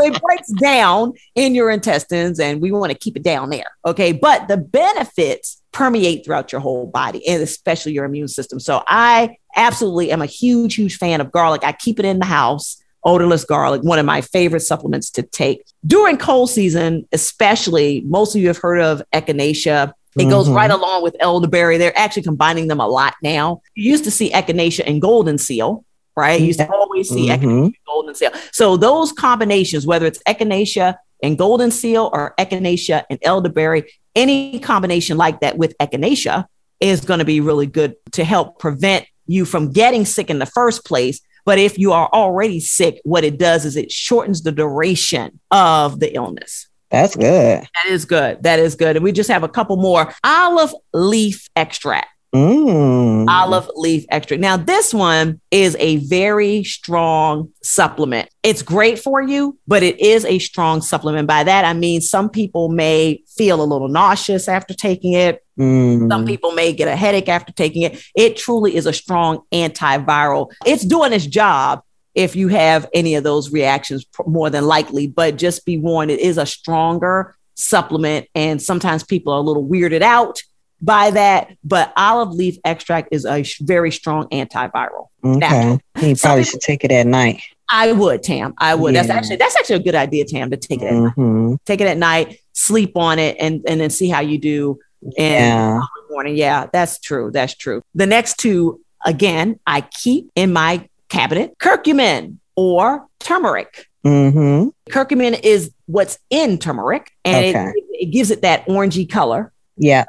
it breaks down in your intestines and we want to keep it down there okay? But the benefits permeate throughout your whole body and especially your immune system. So i absolutely am a huge huge fan of garlic. I keep it in the house odorless garlic one of my favorite supplements to take. During cold season especially most of you have heard of echinacea it goes Mhm. right along with elderberry. They're actually combining them a lot now. You used to see echinacea and golden seal, right? You used to always see Mhm. echinacea and golden seal. So those combinations, whether it's echinacea and golden seal or echinacea and elderberry, any combination like that with echinacea is going to be really good to help prevent you from getting sick in the first place. But if you are already sick, what it does is it shortens the duration of the illness. That's good. That is good. That is good. And we just have a couple more olive leaf extract. Mm. olive leaf extract. Now, this one is a very strong supplement. It's great for you, but it is a strong supplement. By that, I mean some people may feel a little nauseous after taking it. Mm. Some people may get a headache after taking it. It truly is a strong antiviral. It's doing its job if you have any of those reactions, more than likely, but just be warned, it is a stronger supplement. And sometimes people are a little weirded out by that, but olive leaf extract is a very strong antiviral. Okay. You probably should take it at night. I would, Tam. I would. That's actually that's actually a good idea, Tam, to take it at night. Mhm. Take it at night, sleep on it, and and then see how you do. And Yeah. morning. Yeah, that's true. That's true. The next two, again, I keep in my cabinet curcumin or turmeric. Mm-hmm. Curcumin is what's in turmeric, and Okay. it, it gives it that orangey color. Yeah.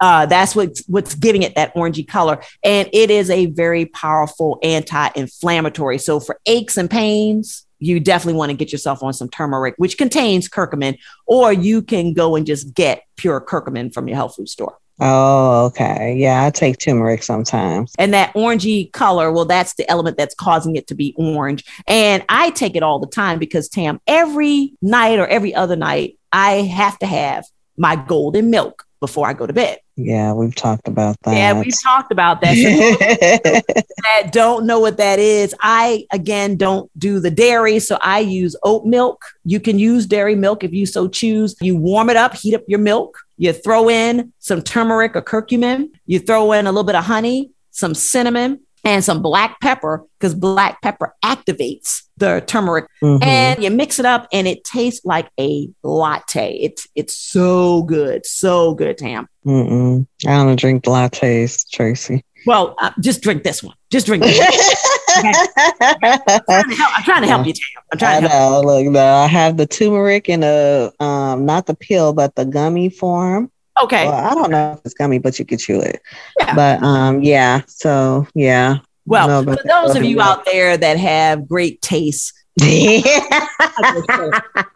Uh, that's what's what's giving it that orangey color, and it is a very powerful anti-inflammatory. So for aches and pains, you definitely want to get yourself on some turmeric, which contains curcumin, or you can go and just get pure curcumin from your health food store. Oh, okay. Yeah, I take turmeric sometimes. And that orangey color, well, that's the element that's causing it to be orange. And I take it all the time because Tam, every night or every other night, I have to have my golden milk before I go to bed. Yeah, we've talked about that. Yeah, we've talked about that. So that don't know what that is, I again don't do the dairy, so I use oat milk. You can use dairy milk if you so choose. You warm it up, heat up your milk. You throw in some turmeric or curcumin. You throw in a little bit of honey, some cinnamon, and some black pepper because black pepper activates the turmeric. Mhm. And you mix it up, and it tastes like a latte. It's it's so good, so good, Tam. Mm-mm. I don't drink lattes, Tracy. Well, uh, just drink this one. Just drink this one. I'm, trying to help, I'm trying to help you, Tam. I'm I trying to help. know. Look, I have the turmeric in a um, not the pill, but the gummy form. Okay. Well, I don't know if it's gummy, but you could chew it. Yeah. But um, yeah. So yeah. Well, for those of you out there that have great taste,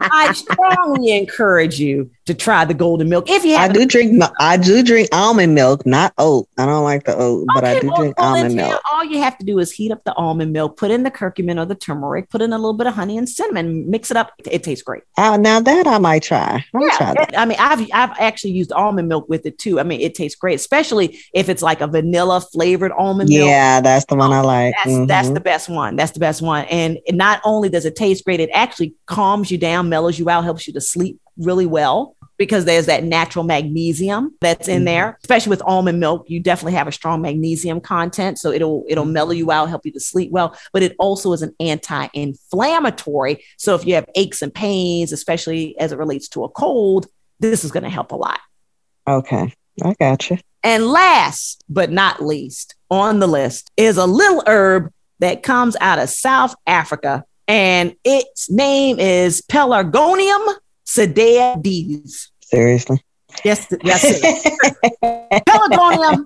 I strongly encourage you to try the golden milk. If you I do drink. I do drink almond milk, not oat. I don't like the oat, but I do drink well, almond milk. all you have to do is heat up the almond milk, put in the curcumin or the turmeric, put in a little bit of honey and cinnamon, mix it up. It, it tastes great. Uh, now that I might try. I'll Yeah, try that. I mean, I've I've actually used almond milk with it too. I mean, it tastes great, especially if it's like a vanilla flavored almond milk. Yeah, that's the one I like. That's that's Mhm. the best one. That's the best one. And not only does it taste great, it actually calms you down, mellows you out, helps you to sleep really well because there's that natural magnesium that's in mm-hmm. there. Especially with almond milk, you definitely have a strong magnesium content, so it'll it'll mellow you out, help you to sleep well. But it also is an anti-inflammatory. So if you have aches and pains, especially as it relates to a cold, this is going to help a lot. Okay, I got you. And last but not least on the list is a little herb that comes out of South Africa, and its name is Pelargonium sidoides. Seriously. Yes, yes. Pelargonium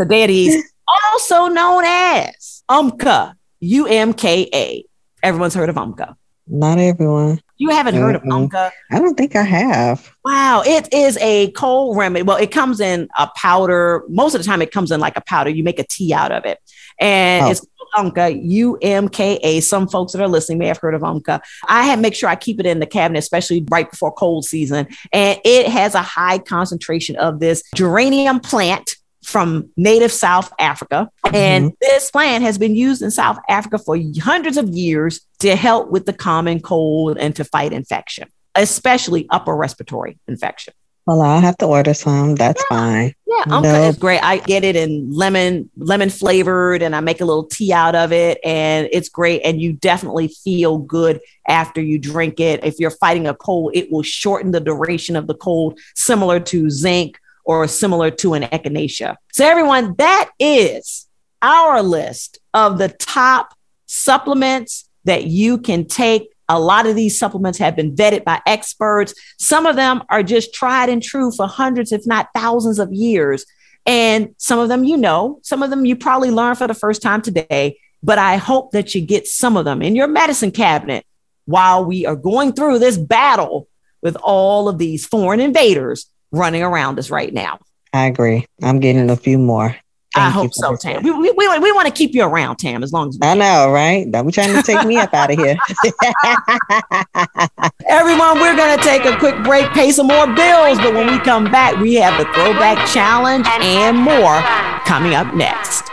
sidoides, also known as Umka, U M K A. Everyone's heard of Umka. Not everyone. You haven't heard of Mm-mm. I don't think I have. Wow, it is a cold remedy. Well, it comes in a powder. Most of the time, it comes in like a powder. You make a tea out of it, and Oh. it's Umka, U M K A. Some folks that are listening may have heard of Umka. I have make sure I keep it in the cabinet, especially right before cold season, and it has a high concentration of this geranium plant from native South Africa. And mm-hmm. this plant has been used in South Africa for hundreds of years to help with the common cold and to fight infection, especially upper respiratory infection. Well, I'll have to order some. That's fine. Yeah, umka No. is great. I get it in lemon, lemon flavored, and I make a little tea out of it, and it's great. And you definitely feel good after you drink it. If you're fighting a cold, it will shorten the duration of the cold, similar to zinc or similar to an echinacea. So, everyone, that is our list of the top supplements that you can take. A lot of these supplements have been vetted by experts. Some of them are just tried and true for hundreds, if not thousands of years. And some of them you know, some of them you probably learned for the first time today. But I hope that you get some of them in your medicine cabinet while we are going through this battle with all of these foreign invaders running around us right now. I agree. I'm getting a few more. I Thank you hope so, this. Tam. We, we, we, we want to keep you around, Tam, as long as I know, right? Don't be trying to take me up out of here. Everyone, we're going to take a quick break, pay some more bills. But when we come back, we have the throwback challenge and more coming up next.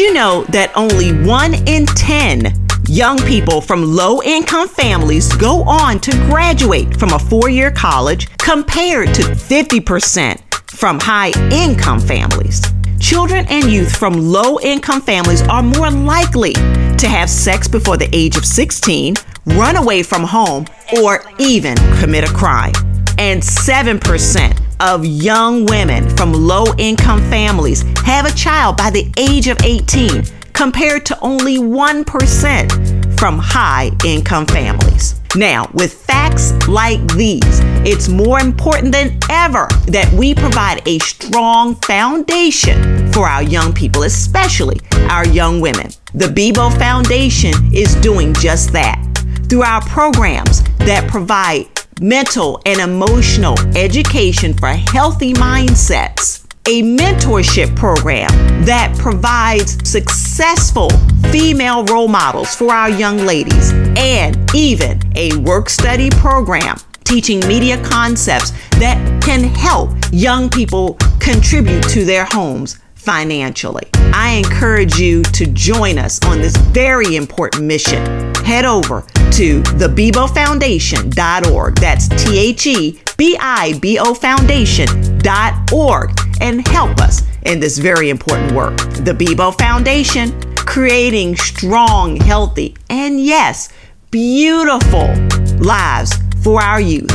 You know that only one in 10 young people from low income families go on to graduate from a four year college compared to 50% from high income families? Children and youth from low income families are more likely to have sex before the age of 16, run away from home, or even commit a crime. And 7% of young women from low income families have a child by the age of 18, compared to only 1% from high income families. Now, with facts like these, it's more important than ever that we provide a strong foundation for our young people, especially our young women. The Bebo Foundation is doing just that through our programs that provide mental and emotional education for healthy mindsets, a mentorship program that provides successful female role models for our young ladies, and even a work study program teaching media concepts that can help young people contribute to their homes financially. I encourage you to join us on this very important mission. Head over to thebebofoundation.org. That's T H E B I B O Foundation.org and help us in this very important work. The Bebo Foundation, creating strong, healthy, and yes, beautiful lives for our youth,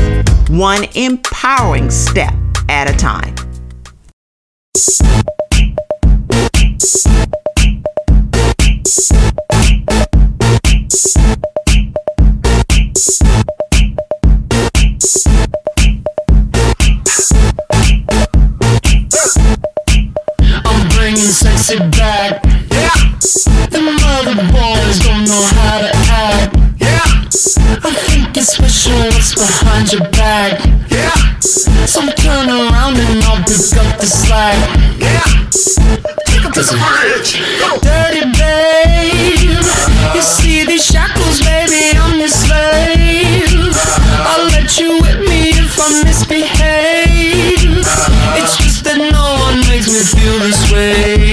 one empowering step at a time. Sexy back. Yeah. The mother boys don't know how to act. Yeah. I think it's special what's behind your back. Yeah. So turn around and I'll pick up the slack. Yeah. Him to the bridge. Dirty babe. You see these shackles, baby, I'm your slave. I'll let you whip me if I misbehave. It's just that no one makes me feel this way.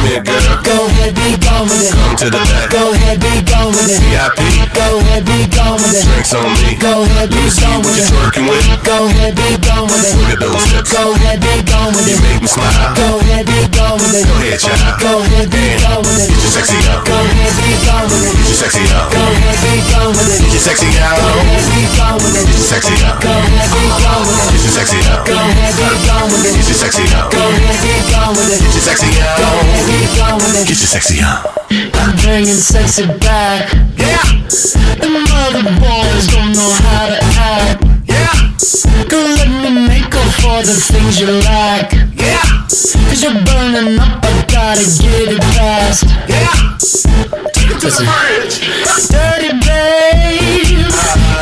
Girl. Go ahead, be with it. Come to the back. Go ahead, be gone with it. VIP. Go ahead, be gone with it. Drinks on me. Go ahead, be gone with it. twerking with. Go ahead, be gone with it. Look at those hips. Go ahead, be gone with it. You make me smile. Go ahead, be gone with it. Go ahead, child. Go ahead, be gone with it. Get your sexy out. Go ahead, be gone with it. Get your sexy out. Go ahead, be gone with it. Get your sexy out. Go ahead, be gone with it. Get your sexy out. Go ahead, be gone with it. Get your sexy out. Go ahead, be gone with it. Get your sexy out. Go ahead, be gone with it. Get your sexy Go ahead, be gone with it. Get your sexy out. I'm bringing sexy back. Yeah. The mother boys don't know how to act. Yeah. Go let me make up for the things you lack. Yeah. Cause you're burning up, I gotta get it fast. Yeah. Take it to the bridge. Dirty babe.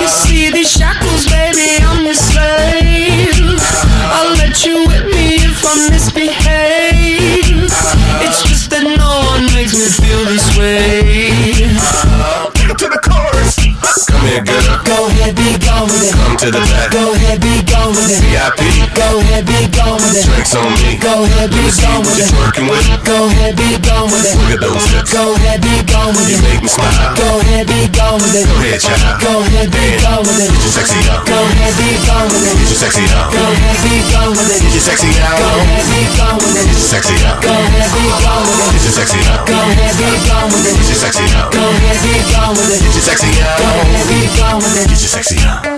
You see these shackles, baby, I'm your slave. I'll let you whip me if I with it. Come to the back. Go ahead, be gone with it. VIP. Go ahead, be gone with it. Drinks on me. Go ahead, be Let me see gone with it. twerking with. Go ahead, be gone with it. Look at those hips. Go ahead, be gone with it. You make me smile. Go ahead, be gone with it. Go ahead, child. Go ahead, be gone with it. Get your sexy out. Go ahead, be gone with it. Get your sexy out. Go ahead, be gone with it. Get your sexy out. Go ahead, be gone with it. Get your sexy out. Go ahead, be gone with it. Get your sexy out. Go ahead, be gone with it. Get your sexy out. Go ahead, be gone with it. Get your sexy out. Go ahead, be gone with it. Get your sexy out.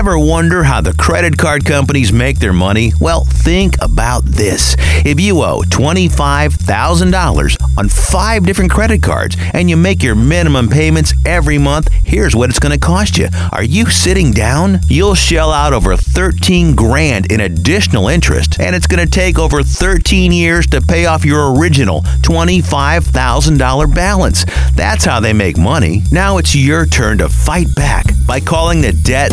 Ever wonder how the credit card companies make their money? Well, think about this. If you owe $25,000 on five different credit cards and you make your minimum payments every month, here's what it's going to cost you. Are you sitting down? You'll shell out over 13 grand in additional interest, and it's going to take over 13 years to pay off your original $25,000 balance. That's how they make money. Now it's your turn to fight back by calling the Debt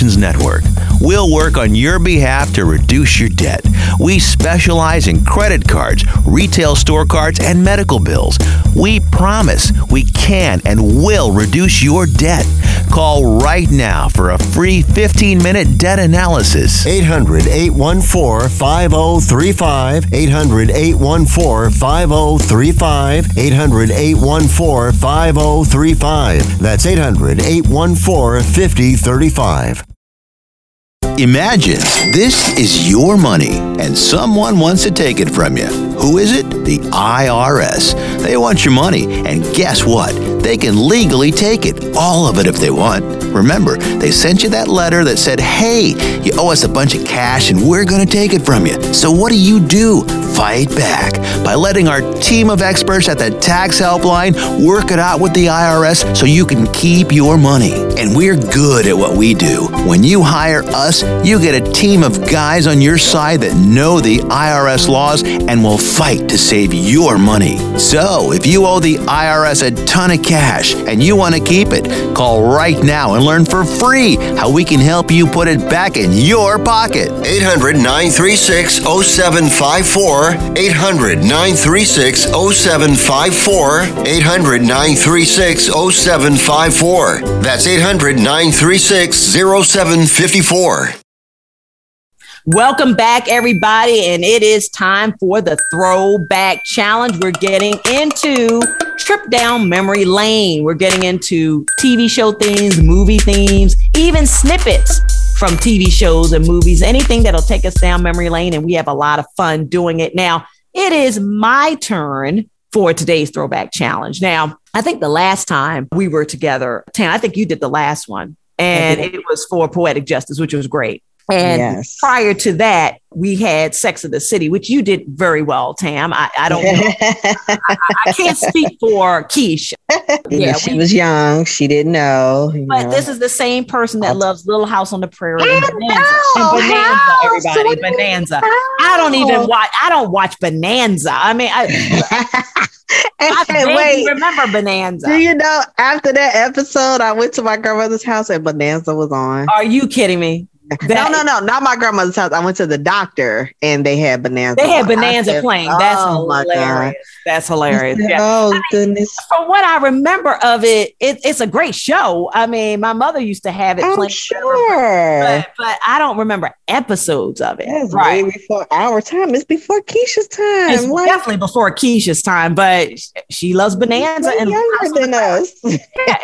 Solutions Network. We'll work on your behalf to reduce your debt. We specialize in credit cards, retail store cards, and medical bills. We promise we can and will reduce your debt. Call right now for a free 15 minute debt analysis. 800 814 5035. 800 814 5035. 800 814 5035. That's 800 814 5035. Imagine this is your money and someone wants to take it from you. Who is it? The IRS. They want your money, and guess what? They can legally take it, all of it if they want. Remember, they sent you that letter that said, hey, You owe us a bunch of cash and we're going to take it from you. So what do you do? Fight back by letting our team of experts at the tax helpline work it out with the IRS so you can keep your money. And we're good at what we do. When you hire us, you get a team of guys on your side that know the IRS laws and will fight to save your money. So, if you owe the IRS a ton of cash and you want to keep it, call right now and learn for free how we can help you put it back in your pocket. 800 936 0754. 800 936 0754. 800 936 0754. That's 800 936 0754. Welcome back, everybody, and it is time for the Throwback Challenge. We're getting into trip down memory lane. We're getting into TV show themes, movie themes, even snippets from TV shows and movies, anything that'll take us down memory lane, and we have a lot of fun doing it. Now, it is my turn for today's Throwback Challenge. Now, I think the last time we were together, Tam, I think you did the last one, and it was for Poetic Justice, which was great. And Yes. prior to that, we had Sex of the City, which you did very well, Tam. I, I don't know. I, I can't speak for Keish. You Yeah, she we- was young. She didn't know. But know. this is the same person that loves Little House on the Prairie and Bonanza. know, and Bonanza, how, everybody. sweetie, Bonanza. I don't even watch. I don't watch Bonanza. I mean, I, I wait. remember Bonanza. Do you know after that episode, I went to my grandmother's house and Bonanza was on? Are you kidding me? No, no, no, not my grandmother's house. I went to the doctor and they had Bonanza. They had on. Bonanza said, playing. Oh That's oh hilarious. That's hilarious. God. Yeah. Oh goodness. From what I remember of it, it, it's a great show. I mean, my mother used to have it I'm playing, sure. but, but I don't remember episodes of it. That's right. way before our time. It's before Keisha's time. It's Like, definitely before Keisha's time, but she loves Bonanza and, younger than us. yeah,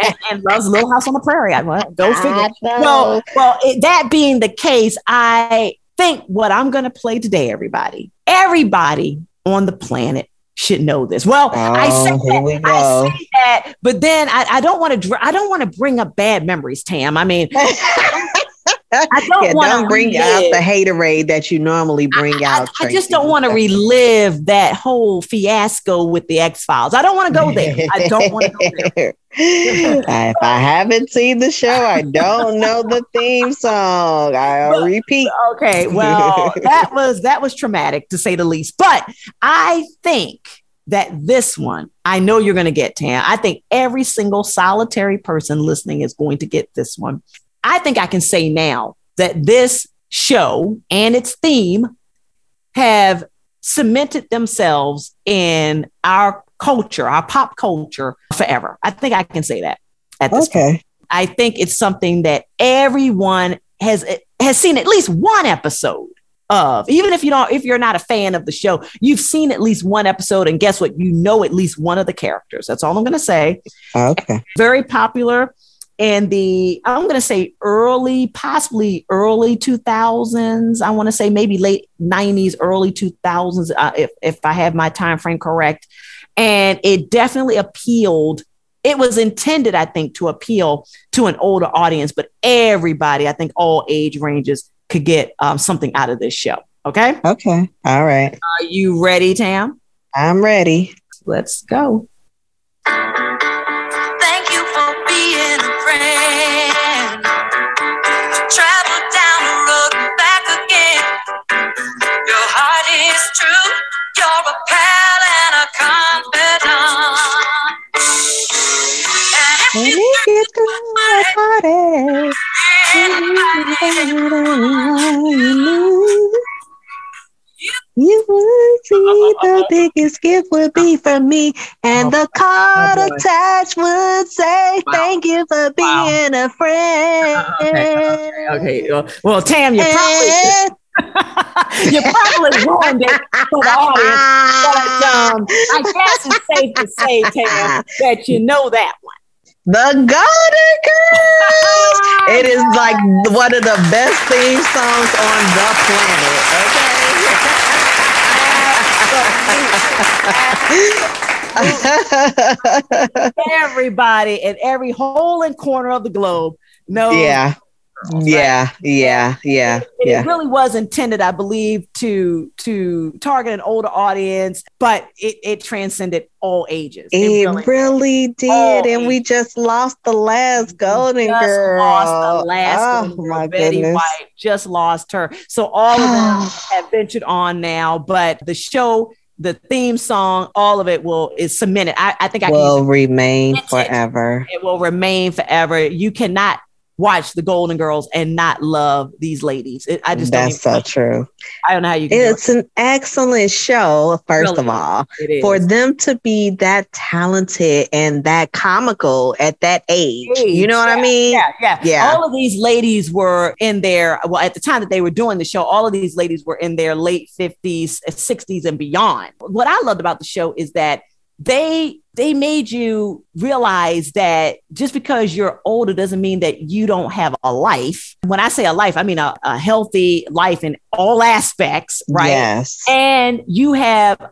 and, and loves Little House on the Prairie. I well, go figure. Well, well, it, that being the case, I think what I'm going to play today, everybody, everybody on the planet should know this. Well, I Oh, say here we that. I say that, but then I, I don't want to. I don't want to bring up bad memories, Tam. I mean, I don't yeah, wanna don't bring out relive- the haterade that you normally bring out. I just don't want to relive that whole fiasco with the X Files. I don't want to go there. I don't want to go there. if I haven't seen the show, I don't know the theme song. I'll repeat. Okay, well, that was that was traumatic to say the least. But I think that this one, I know you're going to get Tam. I think every single solitary person listening is going to get this one. I think I can say now that this show and its theme have cemented themselves in our culture, our pop culture forever. I think I can say that at this point. Okay. I think it's something that everyone has has seen at least one episode of. Even if you don't, if you're not a fan of the show, you've seen at least one episode, and guess what? You know at least one of the characters. That's all I'm going to say. Okay. Very popular in the I'm going to say early, possibly early 2000s. I want to say maybe late 90s, early 2000s, uh, if if I have my time frame correct. And it definitely appealed it was intended, I think, to appeal to an older audience, but everybody, I think, all age ranges could get um, something out of this show. Okay. Okay. All right. Are you ready, Tam? I'm ready. Let's go. Thank you for being party, you would see the biggest gift would be from me, and the card Oh, attached would say, "Thank you for being a friend." Okay. Well, well Tam, you probably you probably ruined it for the audience, but um, I guess it's safe to say, Tam, that you know that one. The Golden Girls. It is like one of the best theme songs on the planet. Okay. Everybody in every hole and corner of the globe knows yeah. Yeah, yeah, yeah, And yeah. It really was intended, I believe, to to target an older audience, but it, it transcended all ages. It really- really did, and we just lost the last Golden just Girl. lost the last oh my Betty goodness! White just lost her. So all of them have ventured on now, but the show, the theme song, all of it will is cemented. I, I think I can Will remain forever. it will remain forever. You cannot watch the Golden Girls and not love these ladies. It, I just That's don't so true. I don't know how you can It's an excellent show, first Really of all. For them to be that talented and that comical at that age. You know what I mean? Yeah, yeah, Yeah. All of these ladies were in their well at the time that they were doing the show. All of these ladies were in their late fifties, sixties, and beyond. What I loved about the show is that they they made you realize that just because you're older doesn't mean that you don't have a life. When I say a life, I mean a, a healthy life in all aspects, right? Yes. And you have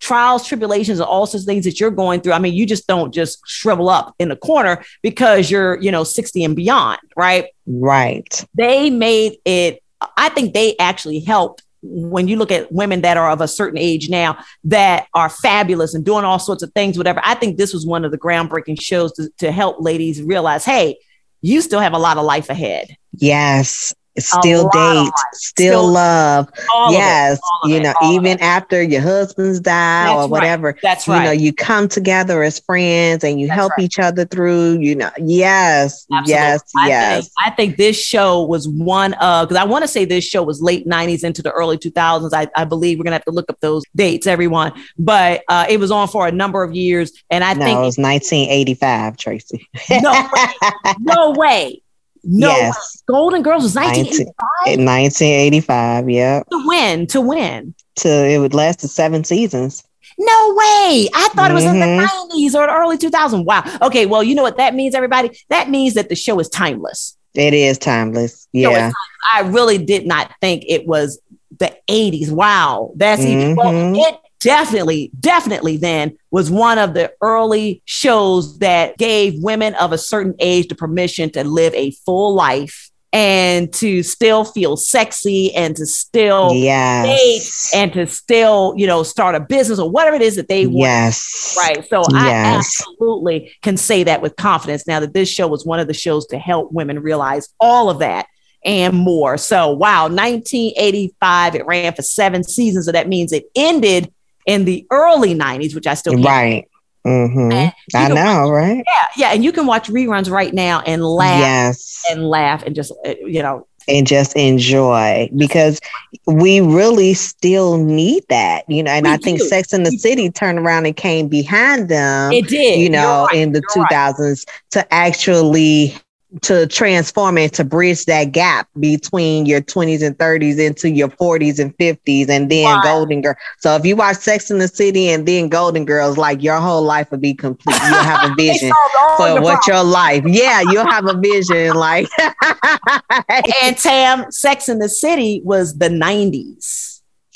trials, tribulations, and all sorts of things that you're going through. I mean, you just don't just shrivel up in the corner because you're, you know, 60 and beyond, right? Right. They made it, I think they actually helped when you look at women that are of a certain age now that are fabulous and doing all sorts of things, whatever. I think this was one of the groundbreaking shows to, to help ladies realize, hey, you still have a lot of life ahead. Yes. Still date, still, Still- love. It, yes. all you it, know, of even after your husbands die That's or right. whatever. That's right. You know, you come together as friends and you That's help right. each other through, you know. Yes. Absolutely. Yes. I yes. Think, I think this show was one of because I want to say this show was late '90s into the early 2000s. I, I believe we're gonna have to look up those dates, everyone. But uh, it was on for a number of years, and I no, think it was 1985, Tracy. no no way, no Yes. Golden Girls was 1985 1985, yeah. to win to win. To it would last to seven seasons. No way! I thought it was in the Mhm. 90s or the early 2000s. Wow. Okay, well, you know what that means, everybody. That means that the show is timeless. It is timeless. Yeah. timeless. I really did not think it was the 80s. Wow. That's even well, Mhm. it definitely, definitely then was one of the early shows that gave women of a certain age the permission to live a full life and to still feel sexy and to still Yes. and to still, you know, start a business or whatever it is that they want. Yes. Right. So I absolutely can say that with confidence now that this show was one of the shows to help women realize all of that and more. So, wow, 1985, it ran for seven seasons. So that means it ended in the early 90s, which I still can't. Right. hmm I know, right? Yeah. Yeah. And you can watch reruns right now and laugh Yes. and laugh and just, uh, you know, and just enjoy because we really still need that, you know. And We I think do. Sex in the City turned around and came behind them. It did. you know, right. in the You're right. to actually to transform and to bridge that gap between your 20s and 30s into your 40s and 50s and then Right. golden girl so if you watch sex in the city and then golden girls like your whole life will be complete you'll have a vision for what your life yeah you'll have a vision like and Tam, Sex in the City was the 90s.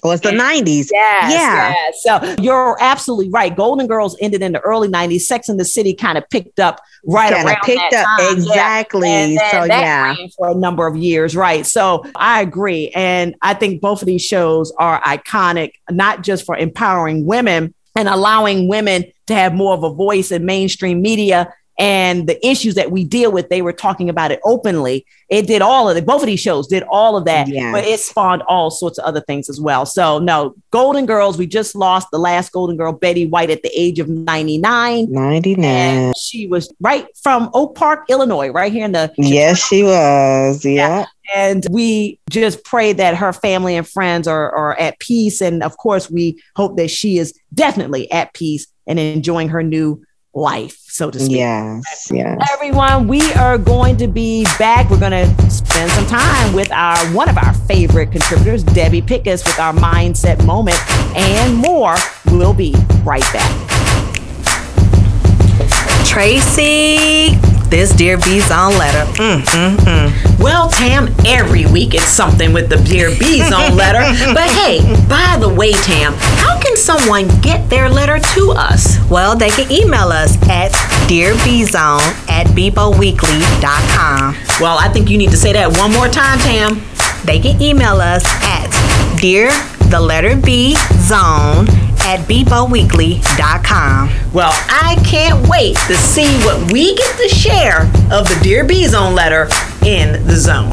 Oh, was the 90s Yes, yeah yes. So you're absolutely right. Golden Girls ended in the early 90s. Sex in the City kind of picked up right Kinda around picked that up, time. Yeah. exactly. And then So, yeah. for a number of years, right? So I agree, and I think both of these shows are iconic, not just for empowering women and allowing women to have more of a voice in mainstream media. And the issues that we deal with, they were talking about it openly. It did all of it. Both of these shows did all of that, but it spawned all sorts of other things as well. So, no, Golden Girls, we just lost the last Golden Girl, Betty White, at the age of 99. 99 She was right from Oak Park, Illinois, right here in the yes she was yeah and we just pray that her family and friends are, are at peace. And of course, we hope that she is definitely at peace and enjoying her new life, so to speak. yes yes Everyone, we are going to be back. We're going to spend some time with our one of our favorite contributors, Debbie Pickus, with our mindset moment and more. We'll be right back. Tracy, this Dear B Zone letter. Mm, mm, mm. Well, Tam, every week it's something with the Dear B Zone letter. But hey, by the way, Tam, how can someone get their letter to us? Well, they can email us at Dear B Zone at BeboWeekly.com. Well, I think you need to say that one more time, Tam. They can email us at Dear the letter B Zone at BeboWeekly.com. Well, I can't wait to see what we get to share of the Dear B Zone letter in the zone.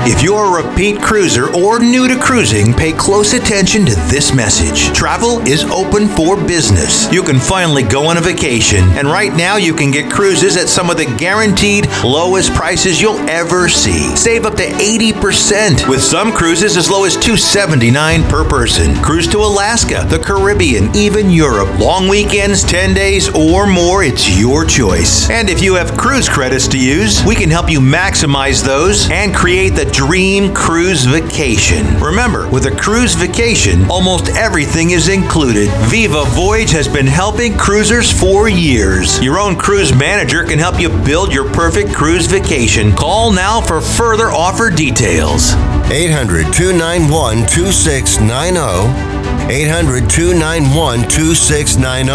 If you're a repeat cruiser or new to cruising, pay close attention to this message. Travel is open for business. You can finally go on a vacation, and right now you can get cruises at some of the guaranteed lowest prices you'll ever see. Save up to 80% with some cruises as low as 279 per person. Cruise to Alaska, the Caribbean, even Europe. Long weekends, 10 days or more, it's your choice. And if you have cruise credits to use, we can help you maximize those and create the dream cruise vacation. Remember, with a cruise vacation, almost everything is included. Viva Voyage has been helping cruisers for years. Your own cruise manager can help you build your perfect cruise vacation. Call now for further offer details. 800 291 2690. 800 291 2690.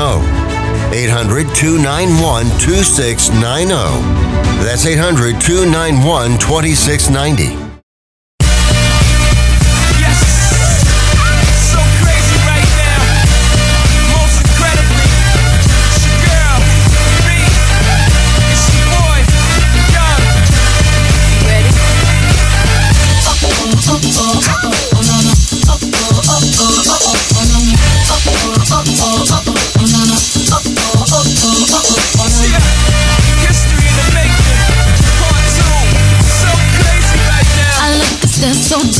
800 291 2690. That's 800 291 2690.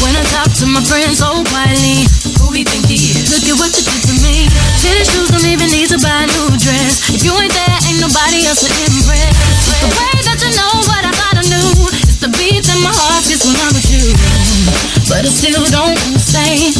When I talk to my friends so quietly, who he think he is? Look at what you did to me. City shoes don't even need to buy a new dress. If you ain't there, ain't nobody else to impress. It's the way that you know what I thought I knew. It's the beat that my heart gets when I'm with you. But I still don't understand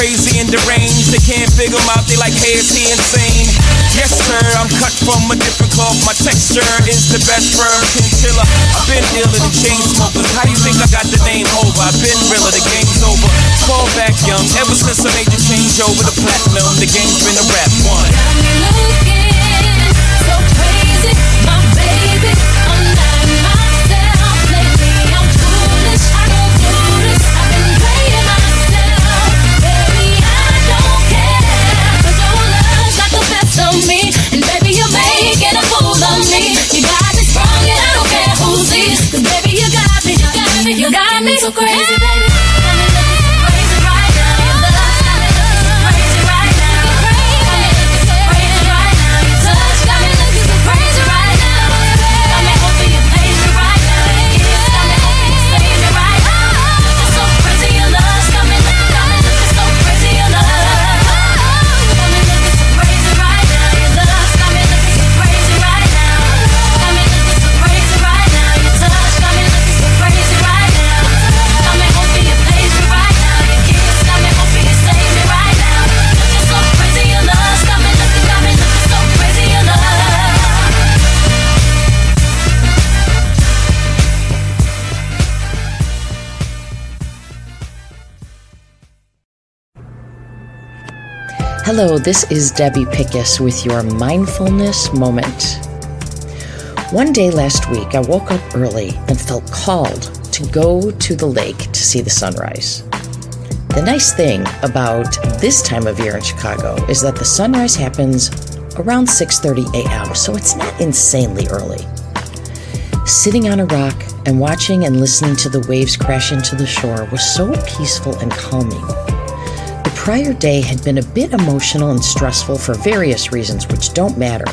In and deranged. They can't dig 'em out, they like, hey, is he insane? Yes, sir, I'm cut from a different cloth. My texture is the best firm chinchilla. I've been iller than chain smokers. How you think I got the name over? I've been realer, the game's over. Fall back young, ever since I made the change over the platinum, the game's been a rap one. You got me strong it, I don't care it baby, you got it, baby, you got me. So crazy, baby. Hello, this is Debbie Pickus with your mindfulness moment. One day last week, I woke up early and felt called to go to the lake to see the sunrise. The nice thing about this time of year in Chicago is that the sunrise happens around 6:30 a.m., so it's not insanely early. Sitting on a rock and watching and listening to the waves crash into the shore was so peaceful and calming. Prior day had been a bit emotional and stressful for various reasons which don't matter.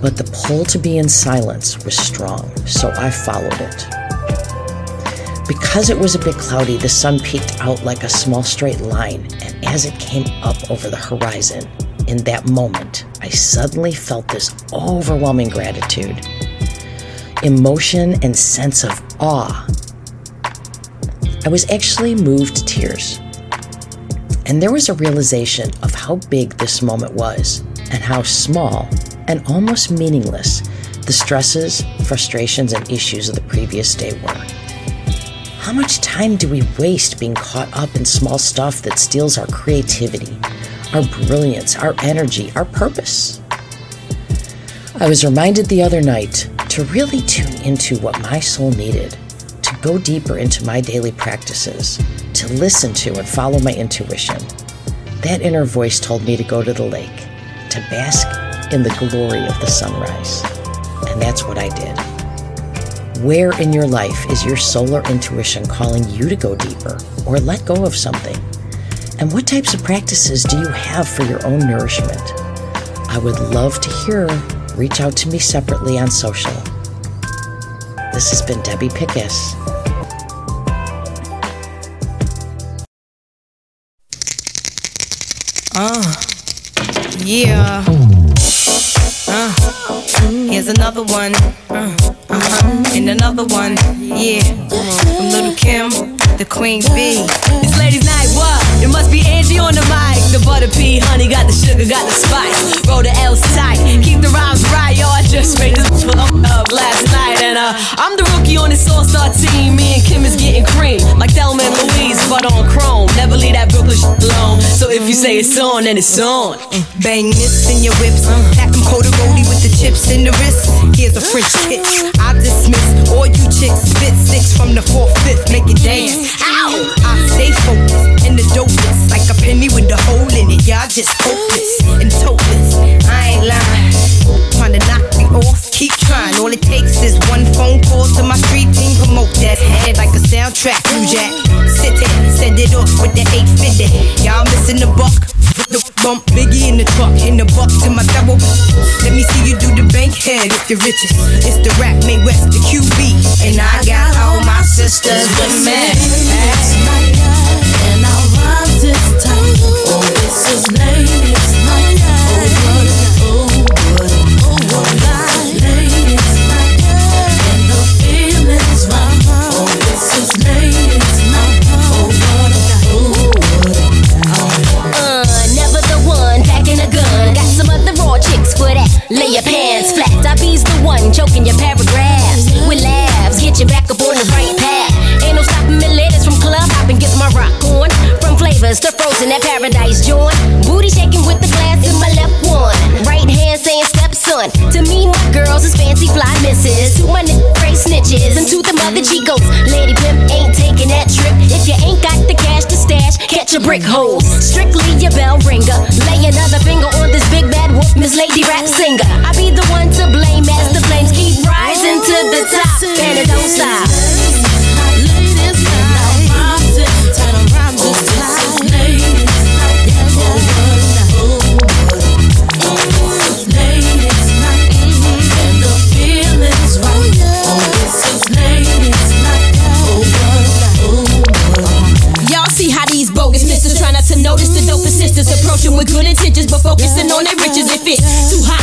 But the pull to be in silence was strong, so I followed it. Because it was a bit cloudy, the sun peeked out like a small straight line, and as it came up over the horizon, in that moment, I suddenly felt this overwhelming gratitude, emotion, and sense of awe. I was actually moved to tears. And there was a realization of how big this moment was and how small and almost meaningless the stresses, frustrations, and issues of the previous day were. How much time do we waste being caught up in small stuff that steals our creativity, our brilliance, our energy, our purpose? I was reminded the other night to really tune into what my soul needed, go deeper into my daily practices, to listen to and follow my intuition. That inner voice told me to go to the lake, to bask in the glory of the sunrise. And that's what I did. Where in your life is your solar intuition calling you to go deeper or let go of something? And what types of practices do you have for your own nourishment? I would love to hear. Reach out to me separately on social. This has been Debbie Pickus. Uh, yeah. Uh, here's another one. Uh, uh-huh. And another one. Yeah. From Lil' Kim, the Queen Bee. It's ladies' night, what? It must be Angie on the mic. The butter pea, honey, got the sugar, got the spice. Roll the L's tight, keep the rhymes right, yo. I just made this up last night, and uh, I'm the rookie on this all-star team. Me and Kim is getting cream, like Thelma and Louise, but on chrome. Never leave that Brooklyn shit alone. So if you say it's on, then it's on. Bang this in your whips. Pack them roly with the chips in the wrist. Here's a French kiss. I dismiss all you chicks. Spit six from the fourth, fifth. Make it dance. Ow! I stay focused in the dopest. Like a penny with a hole in it. Y'all just hopeless and topless. I ain't lying. Trying to knock. Keep trying. All it takes is one phone call to my street team. Promote that head like a soundtrack. New Jack. Sit it. Send it off with the 850. Y'all missing the buck. The bump Biggie in the truck, in the buck to my double. Let me see you do the bank head if you're richest. It's the rap made west, the QB. And I got all my sisters with me. And I rhyme this time. Oh, this is ladies' lay your pants flat. I be's the one choking your paragraphs with laughs. Get you back up on the right path. Ain't no stopping me ladies from club hopping. Get my rock on. From flavors to frozen at paradise joint. Booty shaking with the glass in my left hand saying stepson. To me, my girls is fancy fly misses. To my nigga, snitches. And to the mother Chicos. Lady pimp ain't taking that trip. If you ain't got the cash to stash, catch a brick hole. Strictly your bell ringer. Lay another finger on this big bad wolf, Miss Lady Rap Singer. I be the one to blame as the flames keep rising to the top. And it don't stop. With good intentions, but focusing on their riches. If it's too hot,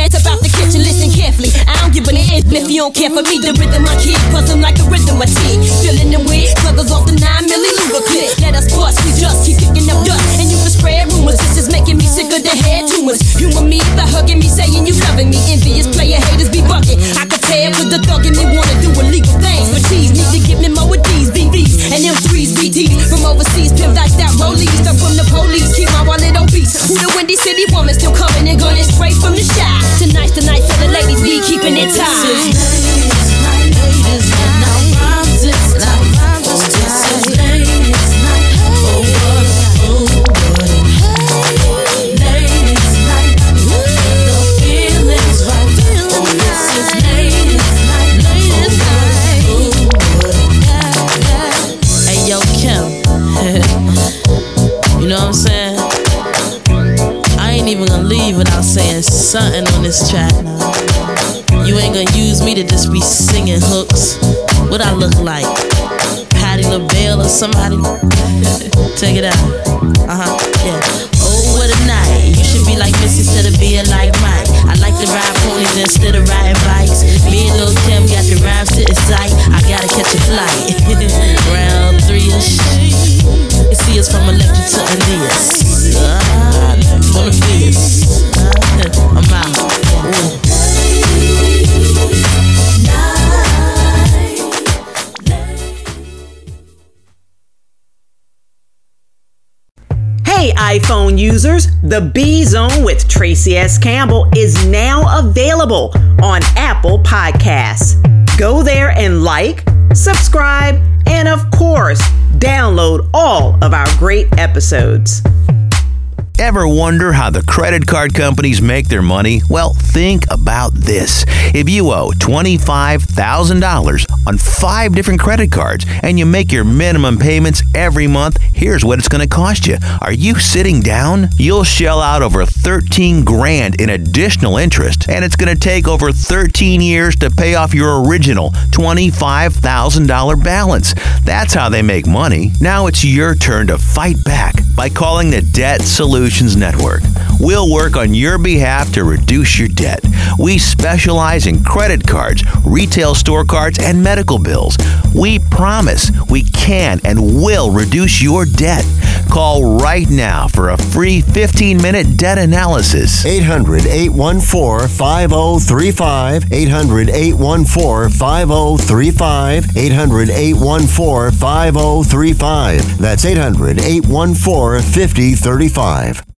that's about the kitchen. Listen carefully. I don't give a damn if you don't care for me. The rhythm I keep puzzle like the rhythm I tea. Filling the weed, pluggers off the nine milli Luger clip. Let us bust, we just keep kicking up dust, and you can spread rumors. This is making me sick of the head tumors. Humor me by hugging me, saying you loving me. Envious player haters be bucking. I could tell with the thug and they wanna do illegal things, but cheese need to give me more with these VVs and them threes BTs from overseas. Pimp like that rollies, stuff from the police. Keep my wallet obese. Who the Windy City woman still coming and gunning straight from the shop. Tonight's the night for the ladies, be keeping it tight. Somebody? Check it out. The B Zone with Traci S. Campbell is now available on Apple Podcasts. Go there and like, subscribe, and of course, download all of our great episodes. Ever wonder how the credit card companies make their money? Well, think about this. If you owe $25,000 on five different credit cards and you make your minimum payments every month, here's what it's going to cost you. Are you sitting down? You'll shell out over 13 grand in additional interest, and it's going to take over 13 years to pay off your original $25,000 balance. That's how they make money. Now it's your turn to fight back by calling the Debt Solutions Network. We'll work on your behalf to reduce your debt. We specialize in credit cards, retail store cards, and medical bills. We promise we can and will reduce your debt. Call right now for a free 15 minute debt analysis. 800 814 5035. 800 814 5035. 800 814 5035. That's 800 814 5035.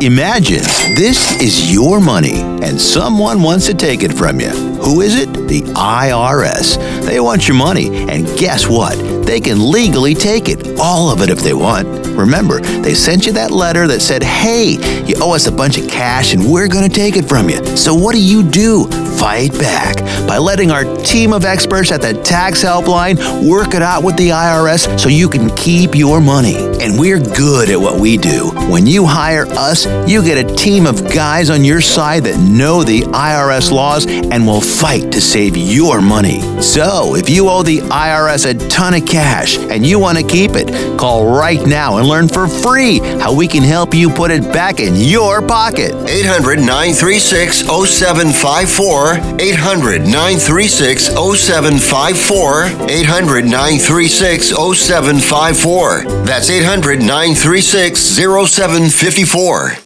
Imagine this is your money and someone wants to take it from you. Who is it? The IRS. They want your money, and guess what? They can legally take it, all of it if they want. Remember, they sent you that letter that said, hey, you owe us a bunch of cash and we're going to take it from you. So what do you do? Fight back by letting our team of experts at the tax helpline work it out with the IRS so you can keep your money. And we're good at what we do. When you hire us, you get a team of guys on your side that know the IRS laws and will fight to save your money. So, if you owe the IRS a ton of cash and you want to keep it, call right now and learn for free how we can help you put it back in your pocket. 800 936 0754. 800 936 0754. 800 936 0754. That's 800 936 0754.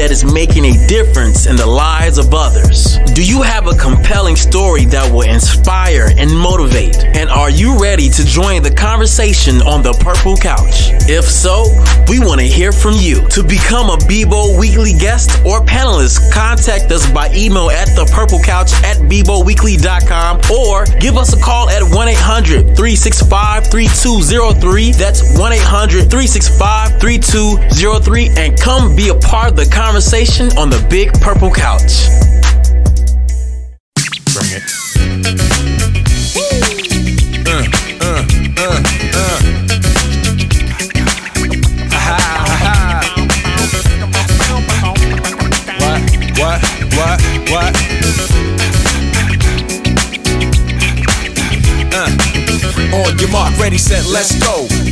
That is making a difference in the lives of others? Do you have a compelling story that will inspire and motivate? And are you ready to join the conversation on the Purple Couch? If so, we want to hear from you. To become a Bebo Weekly guest or panelist, contact us by email at thepurplecouch at beboweekly.com or give us a call at 1 800 365 3203. That's 1 800 365 3203 and come be a part of the conversation on the Big Purple Couch. Bring it. Uh, uh, uh, uh. Uh. Ready, set, let's go.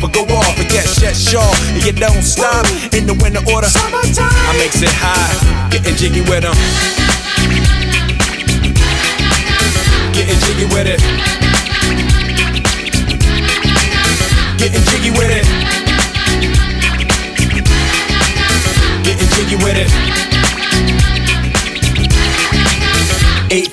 but go off. But yes, yes, sure. And you don't stop in the winter order. I makes it high, getting jiggy with them. Getting jiggy with it. Getting jiggy with it. Getting jiggy with it. 850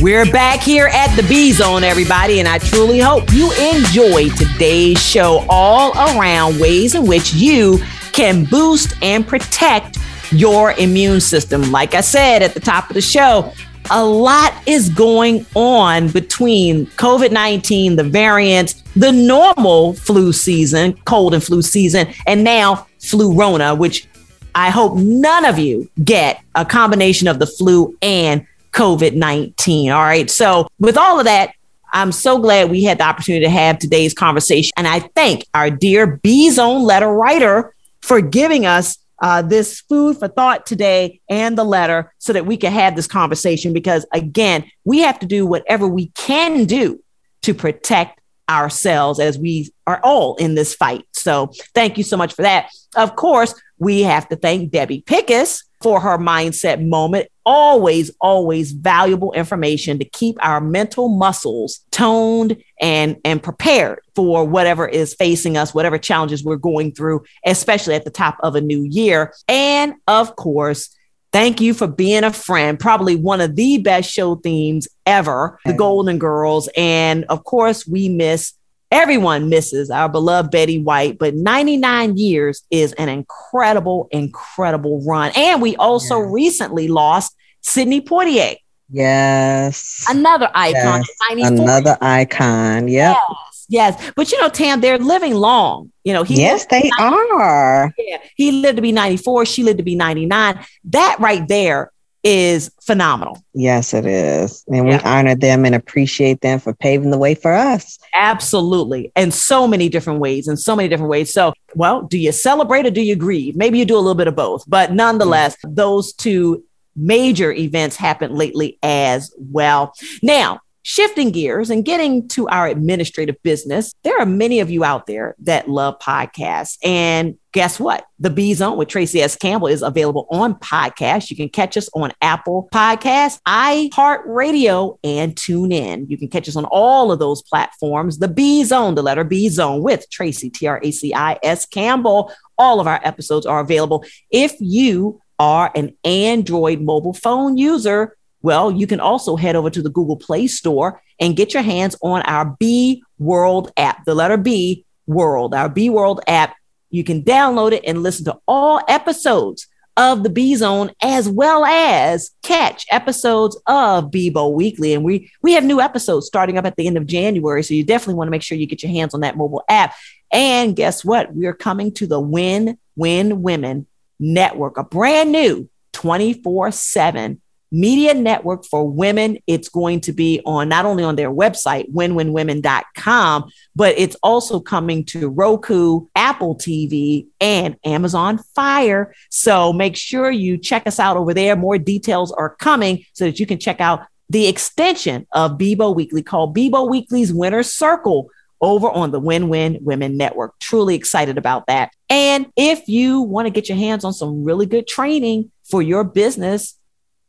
We're back here at the B Zone, everybody, and I truly hope you enjoyed today's show all around ways in which you can boost and protect your immune system. Like I said at the top of the show, a lot is going on between COVID 19, the variants, the normal flu season, cold and flu season, and now flurona, which I hope none of you get a combination of the flu and COVID 19. All right. So, with all of that, I'm so glad we had the opportunity to have today's conversation. And I thank our dear B Zone letter writer for giving us uh, this food for thought today and the letter so that we can have this conversation. Because again, we have to do whatever we can do to protect ourselves as we are all in this fight. So thank you so much for that. Of course, we have to thank Debbie Pickus for her mindset moment. Always, always valuable information to keep our mental muscles toned and, and prepared for whatever is facing us, whatever challenges we're going through, especially at the top of a new year. And of course, Thank you for being a friend. Probably one of the best show themes ever, The Golden Girls. And of course, we miss everyone misses our beloved Betty White, but 99 years is an incredible, incredible run. And we also yes. recently lost Sidney Poitier. Yes. Another icon. Yes. Another icon. Yep. Yes. Yes. But you know, Tam, they're living long. You know, he Yes, they 90, are. Yeah. He lived to be 94. She lived to be 99. That right there is phenomenal. Yes, it is. And yeah. we honor them and appreciate them for paving the way for us. Absolutely. And so many different ways, and so many different ways. So, well, do you celebrate or do you grieve? Maybe you do a little bit of both, but nonetheless, those two major events happened lately as well. Now, Shifting gears and getting to our administrative business, there are many of you out there that love podcasts. And guess what? The B Zone with Traci S. Campbell is available on podcast. You can catch us on Apple Podcasts, iHeartRadio, and TuneIn. You can catch us on all of those platforms. The B Zone, the letter B Zone with Traci, T R A C I S Campbell. All of our episodes are available. If you are an Android mobile phone user, well, you can also head over to the Google Play Store and get your hands on our B World app, the letter B World, our B World app. You can download it and listen to all episodes of the B Zone as well as catch episodes of Bebo Weekly. And we we have new episodes starting up at the end of January. So you definitely want to make sure you get your hands on that mobile app. And guess what? We are coming to the Win Win Women Network, a brand new 24 7 media network for women. It's going to be on not only on their website, winwinwomen.com, but it's also coming to Roku, Apple TV, and Amazon Fire. So make sure you check us out over there. More details are coming so that you can check out the extension of Bebo Weekly called Bebo Weekly's Winner Circle over on the Win Win Women Network. Truly excited about that. And if you want to get your hands on some really good training for your business,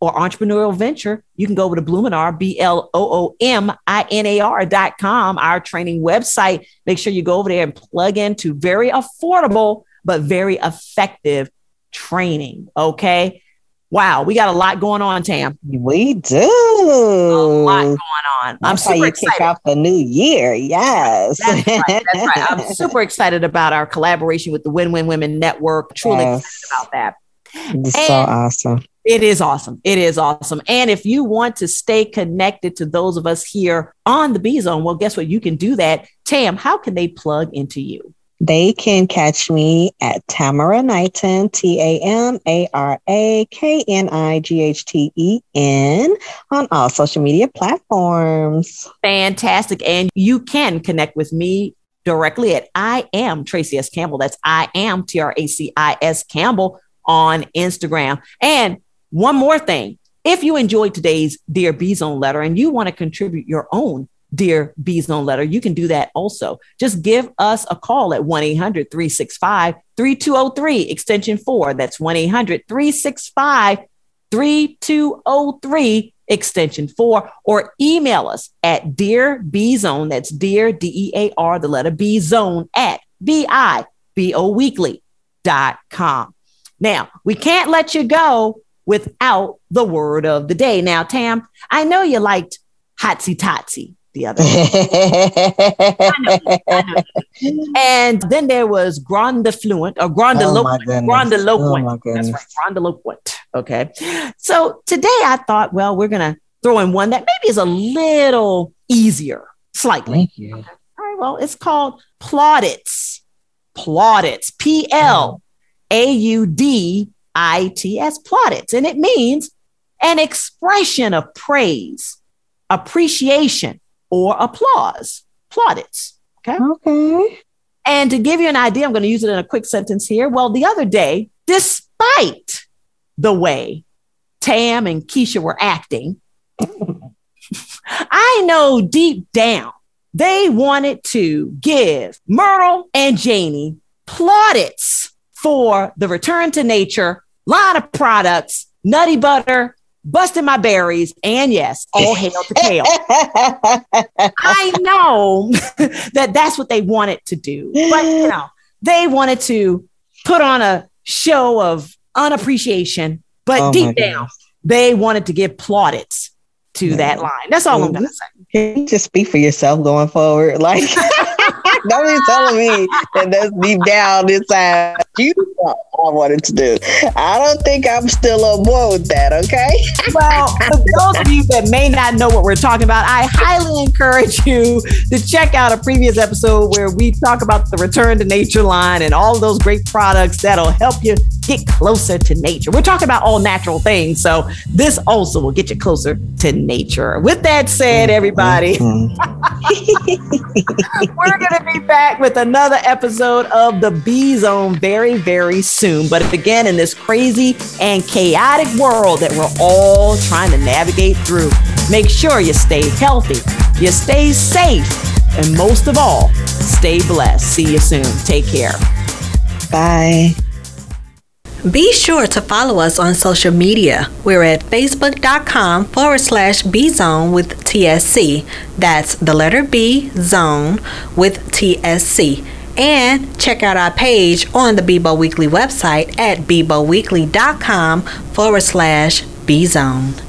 or entrepreneurial venture, you can go over to Bloominar, B L O O M I N A R dot com, our training website. Make sure you go over there and plug into very affordable, but very effective training. Okay. Wow, we got a lot going on, Tam. We do. A lot going on. That's I'm super excited. kick off the new year. Yes. That's right. That's right. I'm super excited about our collaboration with the Win Win Women Network. Truly yes. excited about that. It's so awesome. It is awesome. It is awesome. And if you want to stay connected to those of us here on the B Zone, well, guess what? You can do that. Tam, how can they plug into you? They can catch me at Tamara Knighten, T A M A R A K N I G H T E N, on all social media platforms. Fantastic. And you can connect with me directly at I am Traci S. Campbell. That's I am T R A C I S Campbell on Instagram. And one more thing. If you enjoyed today's Dear B Zone letter and you want to contribute your own Dear B Zone letter, you can do that also. Just give us a call at 1 800 365 3203, extension 4. That's 1 800 365 3203, extension 4, or email us at Dear B Zone. That's Dear D E A R, the letter B Zone at B I B O Weekly.com. Now, we can't let you go without the word of the day. Now, Tam, I know you liked Hotsy Totsy the other day. and then there was grandiloquent or grandiloquent. Oh, goodness. grandiloquent. Oh, That's right, grandiloquent. Okay. So today I thought, well, we're going to throw in one that maybe is a little easier, slightly. Thank you. All right. Well, it's called plaudits. Plaudits. P L A U D I T S. Plaudits. And it means an expression of praise, appreciation, or applause. Plaudits. Okay. Okay. And to give you an idea, I'm going to use it in a quick sentence here. Well, the other day, despite the way Tam and Keisha were acting, I know deep down they wanted to give Myrtle and Janie plaudits for the return to nature line of products, Nutty Butter, Busting My Berries, and yes, all hail to kale. I know that that's what they wanted to do, but you know, they wanted to put on a show of unappreciation, but Oh, deep down, they wanted to give plaudits to that line. That's all I'm gonna mm-hmm. say. Can you just speak for yourself going forward? Like, don't be telling me that that's deep down inside. You what I wanted to do. I don't think I'm still on board with that. Okay. Well, for those of you that may not know what we're talking about, I highly encourage you to check out a previous episode where we talk about the return to nature line and all those great products that'll help you get closer to nature. We're talking about all natural things, so this also will get you closer to nature. With that said, mm-hmm. everybody, mm-hmm. we're going to be back with another episode of the B Zone very, very soon. But again, in this crazy and chaotic world that we're all trying to navigate through, make sure you stay healthy, you stay safe, and most of all, stay blessed. See you soon. Take care. Bye. Be sure to follow us on social media. We're at facebook.com forward slash bzone with TSC. That's the letter B zone with TSC. And check out our page on the Bebo Weekly website at beboweekly.com forward slash bzone.